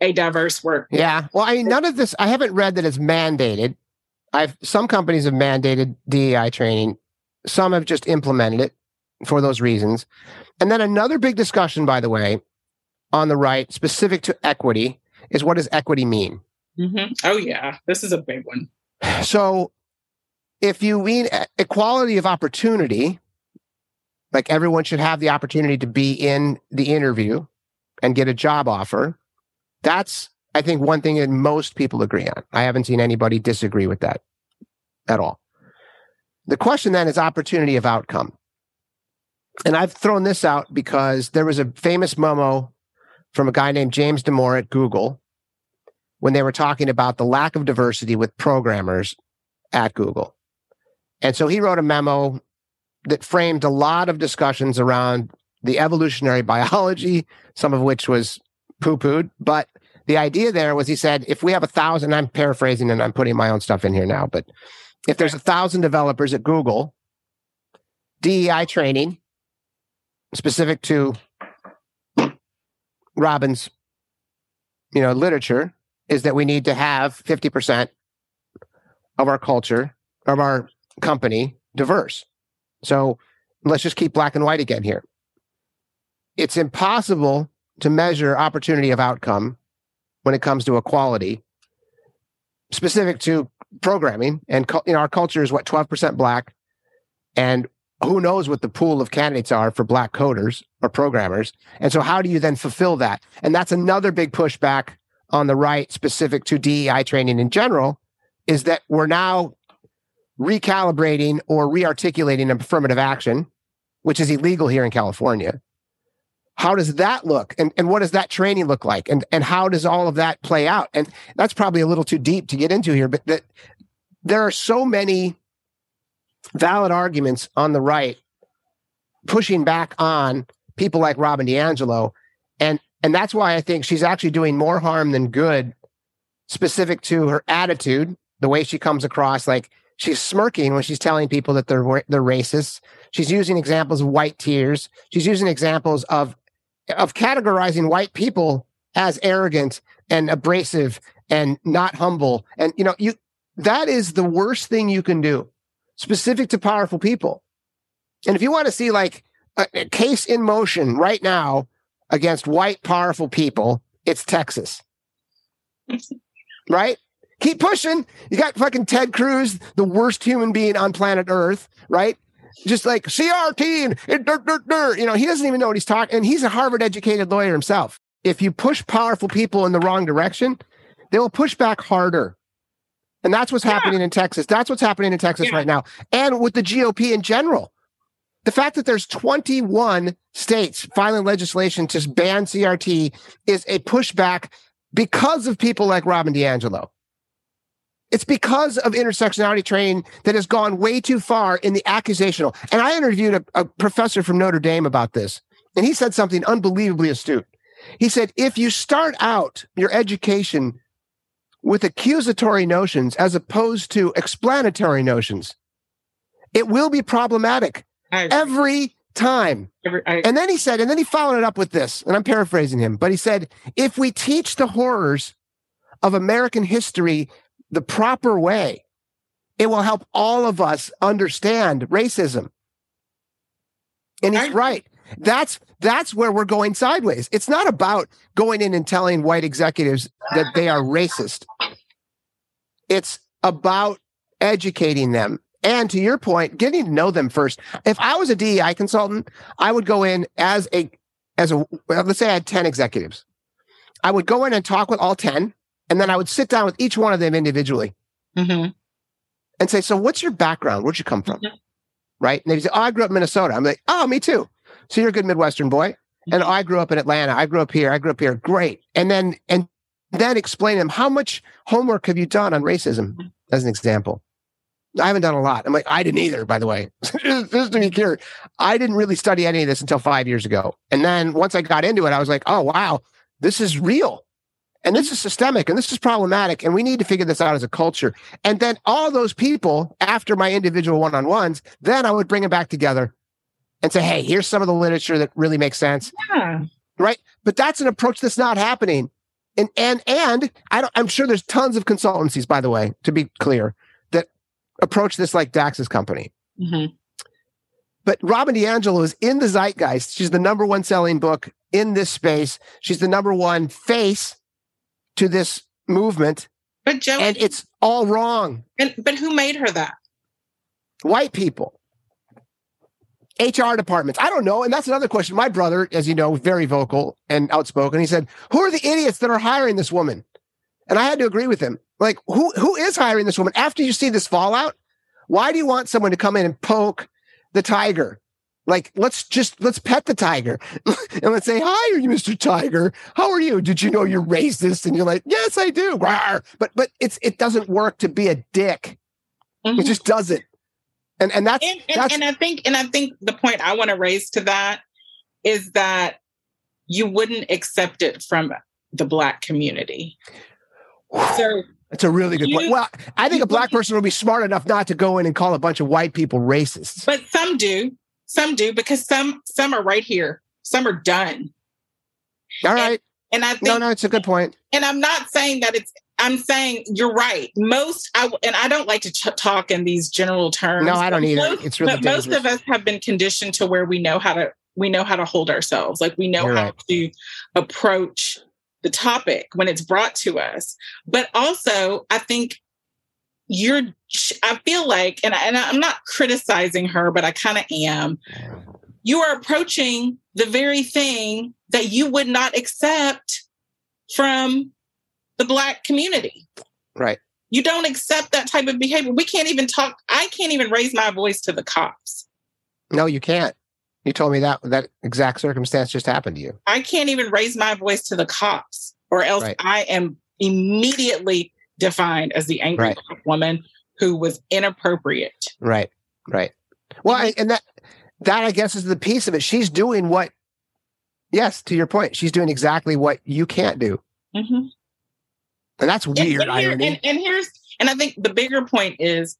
a diverse work.
Yeah. Well, I mean, none of this, I haven't read that it's mandated. I've, some companies have mandated DEI training. Some have just implemented it for those reasons. And then another big discussion, by the way, on the right, specific to equity, is what does equity mean?
Mm-hmm. Oh, yeah. This is a big one.
So if you mean equality of opportunity, like everyone should have the opportunity to be in the interview and get a job offer, that's, I think, one thing that most people agree on. I haven't seen anybody disagree with that at all. The question then is opportunity of outcome. And I've thrown this out because there was a famous memo from a guy named James Damore at Google when they were talking about the lack of diversity with programmers at Google. And so he wrote a memo that framed a lot of discussions around the evolutionary biology, some of which was poo pooed. But the idea there was he said, if we have a thousand, I'm paraphrasing and I'm putting my own stuff in here now, but if there's a thousand developers at Google, DEI training specific to Robin's, you know, literature is that we need to have 50% of our culture, of our company diverse. So let's just keep black and white again here. It's impossible to measure opportunity of outcome when it comes to equality specific to programming and you know our culture is what 12% black and who knows what the pool of candidates are for black coders or programmers. And so how do you then fulfill that? And that's another big pushback on the right specific to DEI training in general is that we're now recalibrating or rearticulating affirmative action which is illegal here in California. How does that look? And, and what does that training look like? And, and how does all of that play out? And that's probably a little too deep to get into here but that there are so many valid arguments on the right pushing back on people like Robin DiAngelo. And and that's why I think she's actually doing more harm than good, specific to her attitude, the way she comes across. Like she's smirking when she's telling people that they're they're racist. She's using examples of white tears. She's using examples of of categorizing white people as arrogant and abrasive and not humble. And you know, you that is the worst thing you can do, specific to powerful people. And if you want to see like a, a case in motion right now against white powerful people, it's Texas. right? Keep pushing. You got fucking Ted Cruz, the worst human being on planet Earth, right? Just like CRT and dirt, dirt, dirt. You know, he doesn't even know what he's talking. And he's a Harvard educated lawyer himself. If you push powerful people in the wrong direction, they will push back harder. And that's what's yeah. happening in Texas. That's what's happening in Texas yeah. right now. And with the GOP in general. The fact that there's 21 states filing legislation to ban CRT is a pushback because of people like Robin DiAngelo. It's because of intersectionality training that has gone way too far in the accusational. And I interviewed a, a professor from Notre Dame about this, and he said something unbelievably astute. He said, if you start out your education with accusatory notions as opposed to explanatory notions, it will be problematic every time. Every, I, and then he said, and then he followed it up with this, and I'm paraphrasing him, but he said, if we teach the horrors of American history the proper way, it will help all of us understand racism. And he's I, right. That's that's where we're going sideways. It's not about going in and telling white executives that they are racist. It's about educating them. And to your point, getting to know them first. If I was a DEI consultant, I would go in as a as a let's say I had 10 executives. I would go in and talk with all 10 and then I would sit down with each one of them individually mm-hmm. and say, So, what's your background? Where'd you come from? Mm-hmm. Right. And they say, Oh, I grew up in Minnesota. I'm like, Oh, me too. So, you're a good Midwestern boy. Mm-hmm. And I grew up in Atlanta. I grew up here. I grew up here. Great. And then, and then explain to them, How much homework have you done on racism, mm-hmm. as an example? I haven't done a lot. I'm like, I didn't either, by the way. Just to be clear, I didn't really study any of this until five years ago. And then once I got into it, I was like, oh, wow, this is real. And this is systemic and this is problematic. And we need to figure this out as a culture. And then all those people, after my individual one on ones, then I would bring them back together and say, hey, here's some of the literature that really makes sense. Yeah. Right. But that's an approach that's not happening. And and and I don't, I'm sure there's tons of consultancies, by the way, to be clear, that approach this like Dax's company. Mm-hmm. But Robin DiAngelo is in the zeitgeist. She's the number one selling book in this space. She's the number one face to this movement.
But Joe,
and it's all wrong.
And, but who made her that?
White people. HR departments. I don't know. And that's another question. My brother, as you know, very vocal and outspoken. He said, Who are the idiots that are hiring this woman? And I had to agree with him. Like, who who is hiring this woman? After you see this fallout, why do you want someone to come in and poke the tiger? Like, let's just let's pet the tiger and let's say, "Hi, are you Mr. Tiger? How are you? Did you know you're racist?" And you're like, "Yes, I do." Rawr. But but it's it doesn't work to be a dick. Mm-hmm. It just doesn't. And and that's,
and, and,
that's
and I think and I think the point I want to raise to that is that you wouldn't accept it from the black community.
So that's a really good you, point. Well, I think a black person would be smart enough not to go in and call a bunch of white people racists.
But some do. Some do because some some are right here. Some are done.
All right.
And, and I think
no, no, it's a good point.
And I'm not saying that it's. I'm saying you're right. Most, I and I don't like to ch- talk in these general terms.
No, I don't either. Most, it's really. But
dangerous. most of us have been conditioned to where we know how to we know how to hold ourselves. Like we know you're how right. to approach the topic when it's brought to us. But also, I think you're i feel like and, I, and i'm not criticizing her but i kind of am you are approaching the very thing that you would not accept from the black community
right
you don't accept that type of behavior we can't even talk i can't even raise my voice to the cops
no you can't you told me that that exact circumstance just happened to you
i can't even raise my voice to the cops or else right. i am immediately defined as the angry right. woman who was inappropriate.
Right. Right. Well, I, and that that I guess is the piece of it. She's doing what yes, to your point, she's doing exactly what you can't do.
Mm-hmm.
And that's weird
and, and, here,
irony.
and, and here's and I think the bigger point is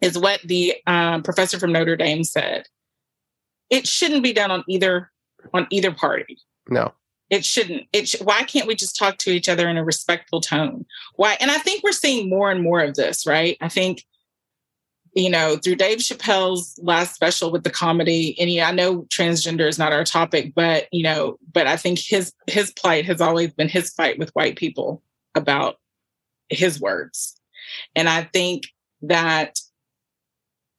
is what the um, professor from Notre Dame said. It shouldn't be done on either on either party.
no.
It shouldn't. It sh- why can't we just talk to each other in a respectful tone? Why? And I think we're seeing more and more of this, right? I think you know through Dave Chappelle's last special with the comedy, and yeah, I know transgender is not our topic, but you know, but I think his his plight has always been his fight with white people about his words, and I think that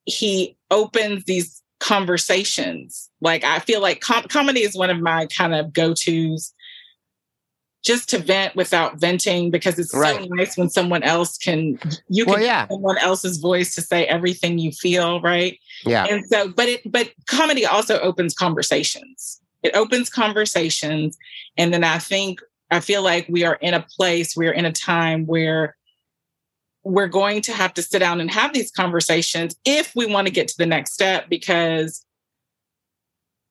he opens these conversations. Like I feel like com- comedy is one of my kind of go-tos just to vent without venting because it's
Right.
so nice when someone else can you can
Well, yeah.
someone else's voice to say everything you feel, right?
Yeah.
And so but it but comedy also opens conversations. It opens conversations and then I think I feel like we are in a place, we're in a time where we're going to have to sit down and have these conversations if we want to get to the next step because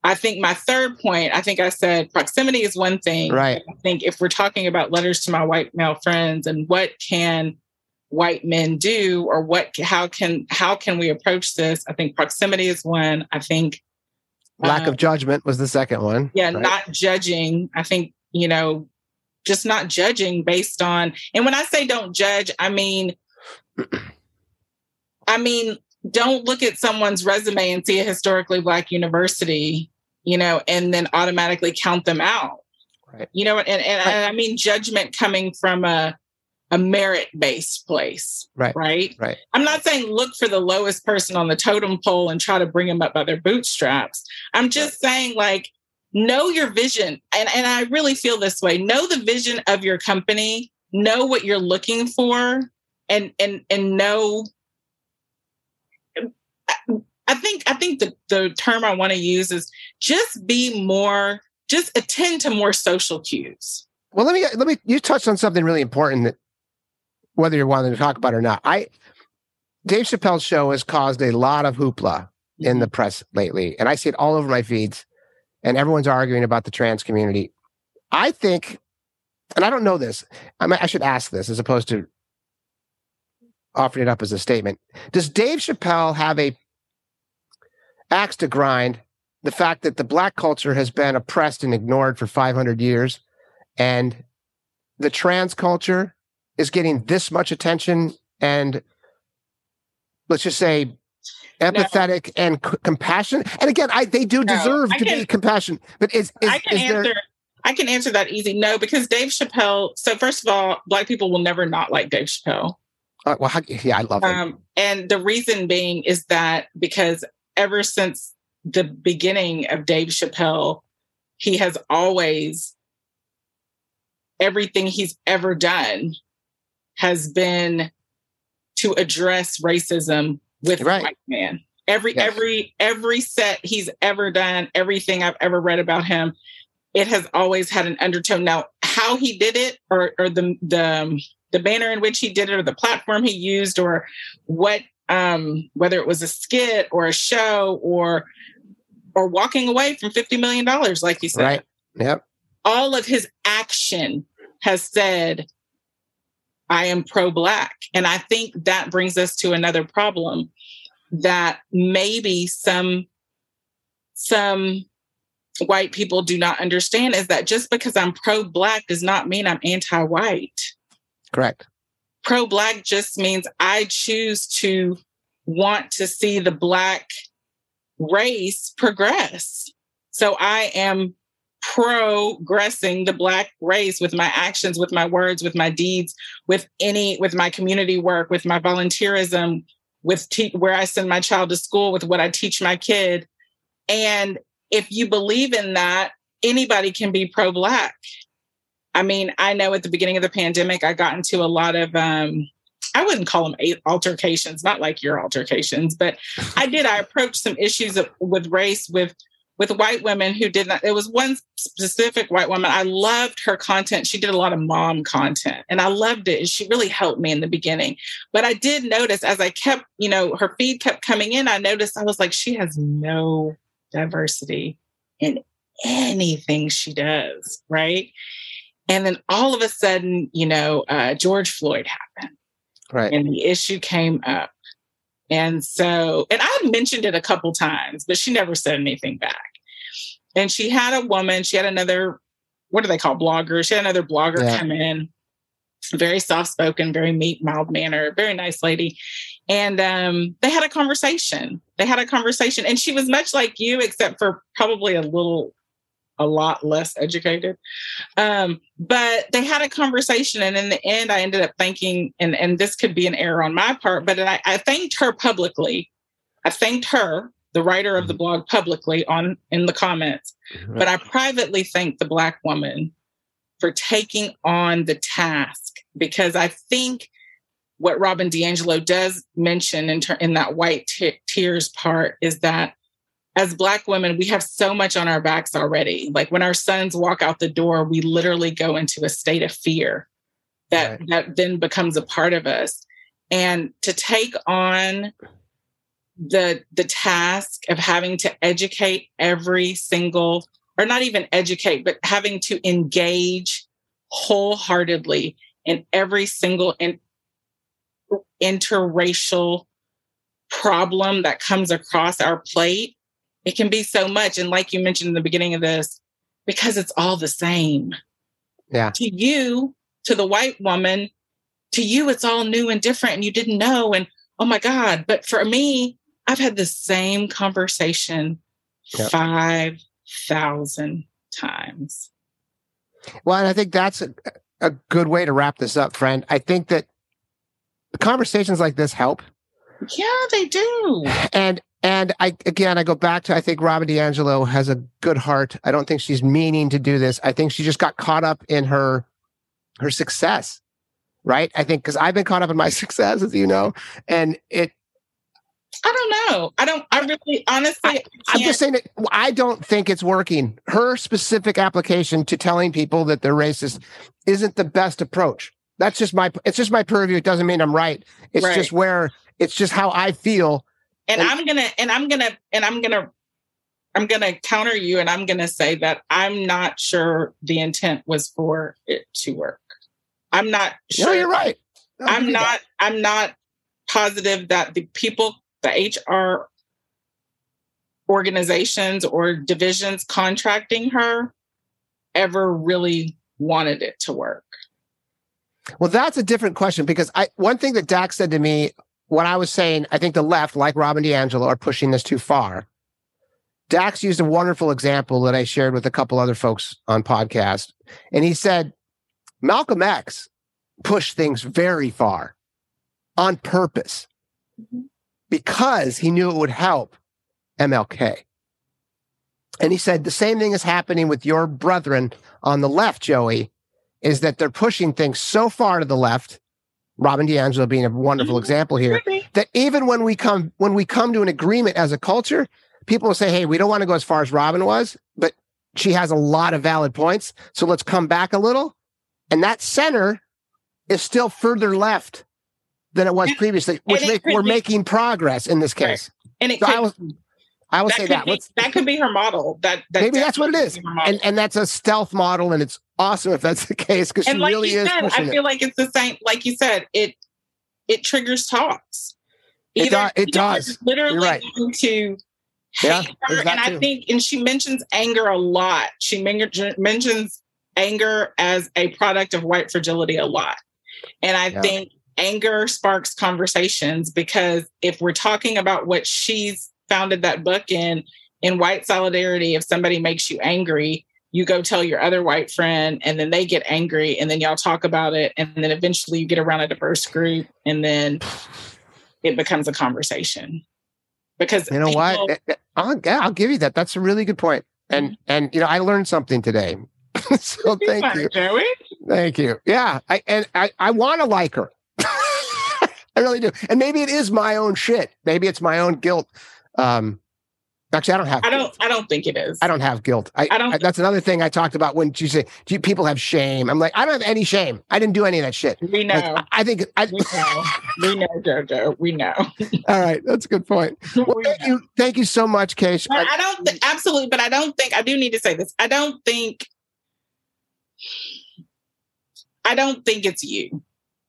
I think my third point, I think I said proximity is one thing.
Right.
I think if we're talking about letters to my white male friends and what can white men do or what how can how can we approach this? I think proximity is one. I think
Lack
uh,
of judgment was the second one.
yeah
right?
not judging i think you know just not judging based on and when i say don't judge i mean i mean don't look at someone's resume and see a historically black university you know and then automatically count them out
Right.
you know and, and, and i mean judgment coming from a a merit based place
Right.
right
Right.
i'm not saying look for the lowest person on the totem pole and try to bring them up by their bootstraps i'm just saying like know your vision. And, and i really feel this way. Know the vision of your company. Know what you're looking for and and and know i think i think the, the term i want to use is just be more just attend to more social cues.
Well, let me let me. You touched on something really important that whether you're wanting to talk about it or not. I Dave Chappelle's show has caused a lot of hoopla in the mm-hmm. press lately, and I see it all over my feeds, and everyone's arguing about the trans community. I think, and I don't know this. I, might, I should ask this as opposed to offering it up as a statement. Does Dave Chappelle have a axe to grind? The fact that the black culture has been oppressed and ignored for 500 years, and the trans culture is getting this much attention and let's just say empathetic and c- compassion and again i they do
No,
deserve
I
to be
can-
compassion but is is,
I can
is there
answer. I can answer that easy. No, because Dave Chappelle. So first of all, Black people will never not like Dave Chappelle.
uh, well how, yeah i love it
Um, and the reason being is that because ever since the beginning of Dave Chappelle, he has always everything he's ever done has been to address racism with
Right.
man. Every
Yes.
every every set he's ever done, everything I've ever read about him, it has always had an undertone. Now, how he did it, or or the the the manner in which he did it, or the platform he used, or what um whether it was a skit or a show or or walking away from fifty million dollars, like you said
right yep
all of his action has said, I am pro black. And I think that brings us to another problem that maybe some some white people do not understand is that just because I'm pro black does not mean I'm anti white.
correct
Pro black just means I choose to want to see the black race progress. So I am progressing the black race with my actions with my words with my deeds with any with my community work with my volunteerism with te- where i send my child to school with what i teach my kid and if you believe in that anybody can be pro black i mean i know at the beginning of the pandemic i got into a lot of um I wouldn't call them altercations, not like your altercations, but I did. I approached some issues of, with race with with white women who did not. It was one specific white woman. I loved her content. She did a lot of mom content, and I loved it. And she really helped me in the beginning. But I did notice as I kept, you know, her feed kept coming in. I noticed I was like, she has no diversity in anything she does, right? And then all of a sudden, you know, uh, George Floyd happened.
Right.
And the issue came up. And so, and I mentioned it a couple times, but she never said anything back. And she had a woman, she had another, what do they call bloggers? She had another blogger yeah. come in, very soft spoken, very meek, mild manner, very nice lady. And um, they had a conversation. They had a conversation. And she was much like you, except for probably a little a lot less educated. Um, but they had a conversation, and in the end, I ended up thanking, and, and this could be an error on my part, but I, I thanked her publicly. I thanked her, the writer of the mm-hmm. blog, publicly on in the comments. But I privately thank the black woman for taking on the task because I think what Robin DiAngelo does mention in, ter- in that white t- tears part is that as black women we have so much on our backs already like when our sons walk out the door we literally go into a state of fear that right. that then becomes a part of us and to take on the the task of having to educate every single or not even educate but having to engage wholeheartedly in every single in, interracial problem that comes across our plate it can be so much. And like you mentioned in the beginning of this, because it's all the same.
Yeah.
To you, to the white woman, to you, it's all new and different and you didn't know. And oh my God. But for me, I've had the same conversation yep. 5,000 times.
Well, and I think that's a, a good way to wrap this up, friend. I think that conversations like this help.
Yeah, they do.
And and I again, I go back to I think Robin DiAngelo has a good heart. I don't think she's meaning to do this. I think she just got caught up in her her success, right? I think because I've been caught up in my success, as you know, and it.
I don't know. I don't. I really, honestly, I,
I'm just saying that I don't think it's working. Her specific application to telling people that they're racist isn't the best approach. That's just my. It's just my purview. It doesn't mean I'm right. It's right. just where. It's just how I feel
and, and I'm gonna and I'm gonna and I'm gonna I'm gonna counter you and I'm gonna say that I'm not sure the intent was for it to work. I'm not sure.
No, you're right.
No, I'm not that. I'm not positive that the people, the HR organizations or divisions contracting her ever really wanted it to work.
Well, that's a different question because I one thing that Dax said to me when I was saying, I think the left, like Robin DiAngelo, are pushing this too far. Dax used a wonderful example that I shared with a couple other folks on podcast. And he said, Malcolm X pushed things very far on purpose mm-hmm. Because he knew it would help MLK. And he said the same thing is happening with your brethren on the left, Joey, is that they're pushing things so far to the left Robin DiAngelo being a wonderful mm-hmm. example here, that even when we come when we come to an agreement as a culture, people will say, "Hey, we don't want to go as far as Robin was, but she has a lot of valid points, so let's come back a little." And that center is still further left than it was and, previously, which make, we're be, making progress in this case.
Right. And it so could, I will,
I will say that.
Be, that could be her model. That, that
maybe that's what it is, and and that's a stealth model, and it's awesome if that's the case because she like really is.
Said, I feel
it.
like it's the same. Like you said, it it triggers talks.
Either, it, do, it does.
Literally
You're right.
to yeah, and I think, and she mentions anger a lot. She mentions anger as a product of white fragility a lot, and I yeah. think anger sparks conversations because if we're talking about what she's founded that book in in white solidarity if somebody makes you angry you go tell your other white friend and then they get angry and then y'all talk about it and then eventually you get around a diverse group and then it becomes a conversation. Because
you know people, what? Eh, eh, I'll, I'll give you that. That's a really good point. And mm-hmm. and you know i learned something today. So thank you. Thank you. Yeah i and i i want to like her i really do and maybe it is my own shit maybe it's my own guilt um Actually, I don't have.
I don't. I don't think it is.
I don't have guilt. I,
I don't-
that's another thing I talked about when you say do you, people have shame. I'm like, I don't have any shame. I didn't do any of that shit.
We know.
Like, I, I think. I,
we know. We know, Jojo. We know.
all right, that's a good point. Well,
We
thank
know.
you, thank you so much.
But
I-
I don't think absolutely, but I don't think I do need to say this. I don't think I don't think it's you.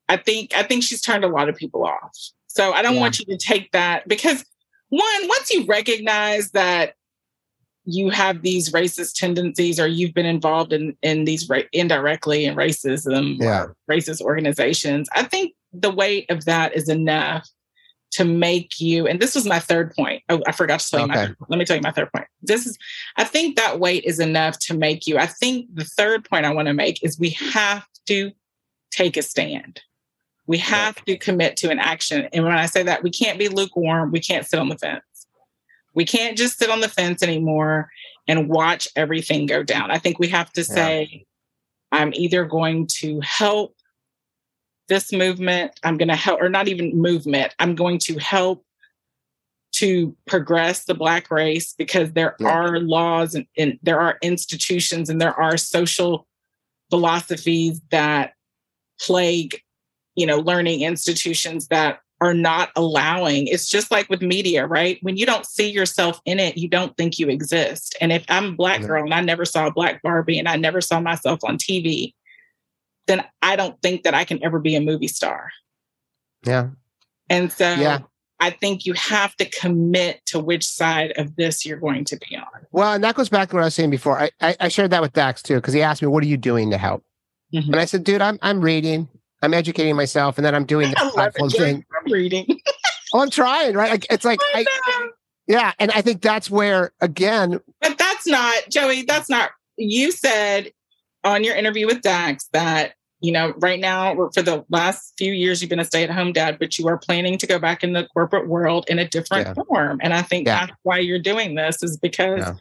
I think I think she's turned a lot of people off. So I don't
Yeah.
want you to take that because one, once you recognize that you have these racist tendencies or you've been involved in in these ra- indirectly in racism
Yeah.
or racist organizations, I think the weight of that is enough to make you and this was my third point. Oh, I forgot to tell you my
Okay.
Let me tell you my third point. This is I think that weight is enough to make you. I think the third point I want to make is we have to take a stand. We have to commit to an action. And when I say that, we can't be lukewarm. We can't sit on the fence. We can't just sit on the fence anymore and watch everything go down. I think we have to say, I'm either going to help this movement, I'm going to help, or not even movement, I'm going to help to progress the Black race because there
Yeah.
are laws and, and there are institutions and there are social philosophies that plague you know learning institutions that are not allowing it's just like with media right when you don't see yourself in it you don't think you exist and if i'm a black
Yeah.
girl and i never saw a black barbie and i never saw myself on tv then i don't think that i can ever be a movie star
yeah,
and so
Yeah.
i think you have to commit to which side of this you're going to be on
well, and that goes back to what I was saying before. I I, I shared that with Dax too because he asked me, "What are you doing to help?"
Mhm.
And I said, "Dude, I'm I'm reading, I'm educating myself, and then I'm doing this platform thing.
I'm reading.
Oh, I'm trying, right? Like, it's like, I, yeah, and I think that's where again,
But that's not, Joey, that's not, you said on your interview with Dax that, you know, right now, for the last few years, you've been a stay at home dad, but you are planning to go back in the corporate world in a different
Yeah.
form. And I think
Yeah.
that's why you're doing this is because
Yeah.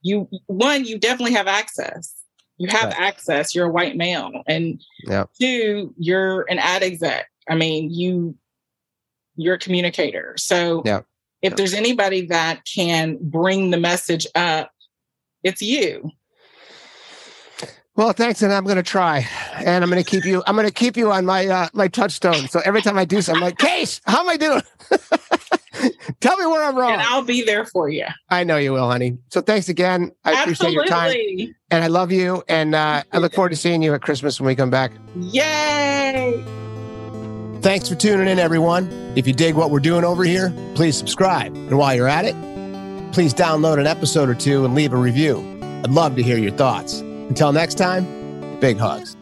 you, one, you definitely have access. You have
Right.
access. You're a white male. And
Yeah.
two, you're an ad exec. I mean, you, you're a communicator. So
Yeah.
if
Yeah.
there's anybody that can bring the message up, it's you.
well, thanks, and I'm going to try, and I'm going to keep you, I'm going to keep you on my uh, my touchstone. So every time I do something, I'm like, Case, how am I doing? Tell me where I'm wrong.
And I'll be there for you.
I know you will, honey. So thanks again. I appreciate your time,
Absolutely.
and I love you, and uh, I look forward to seeing you at Christmas when we come back.
Yay.
Thanks for tuning in, everyone. If you dig what we're doing over here, please subscribe. And while you're at it, please download an episode or two and leave a review. I'd love to hear your thoughts. Until next time, big hugs.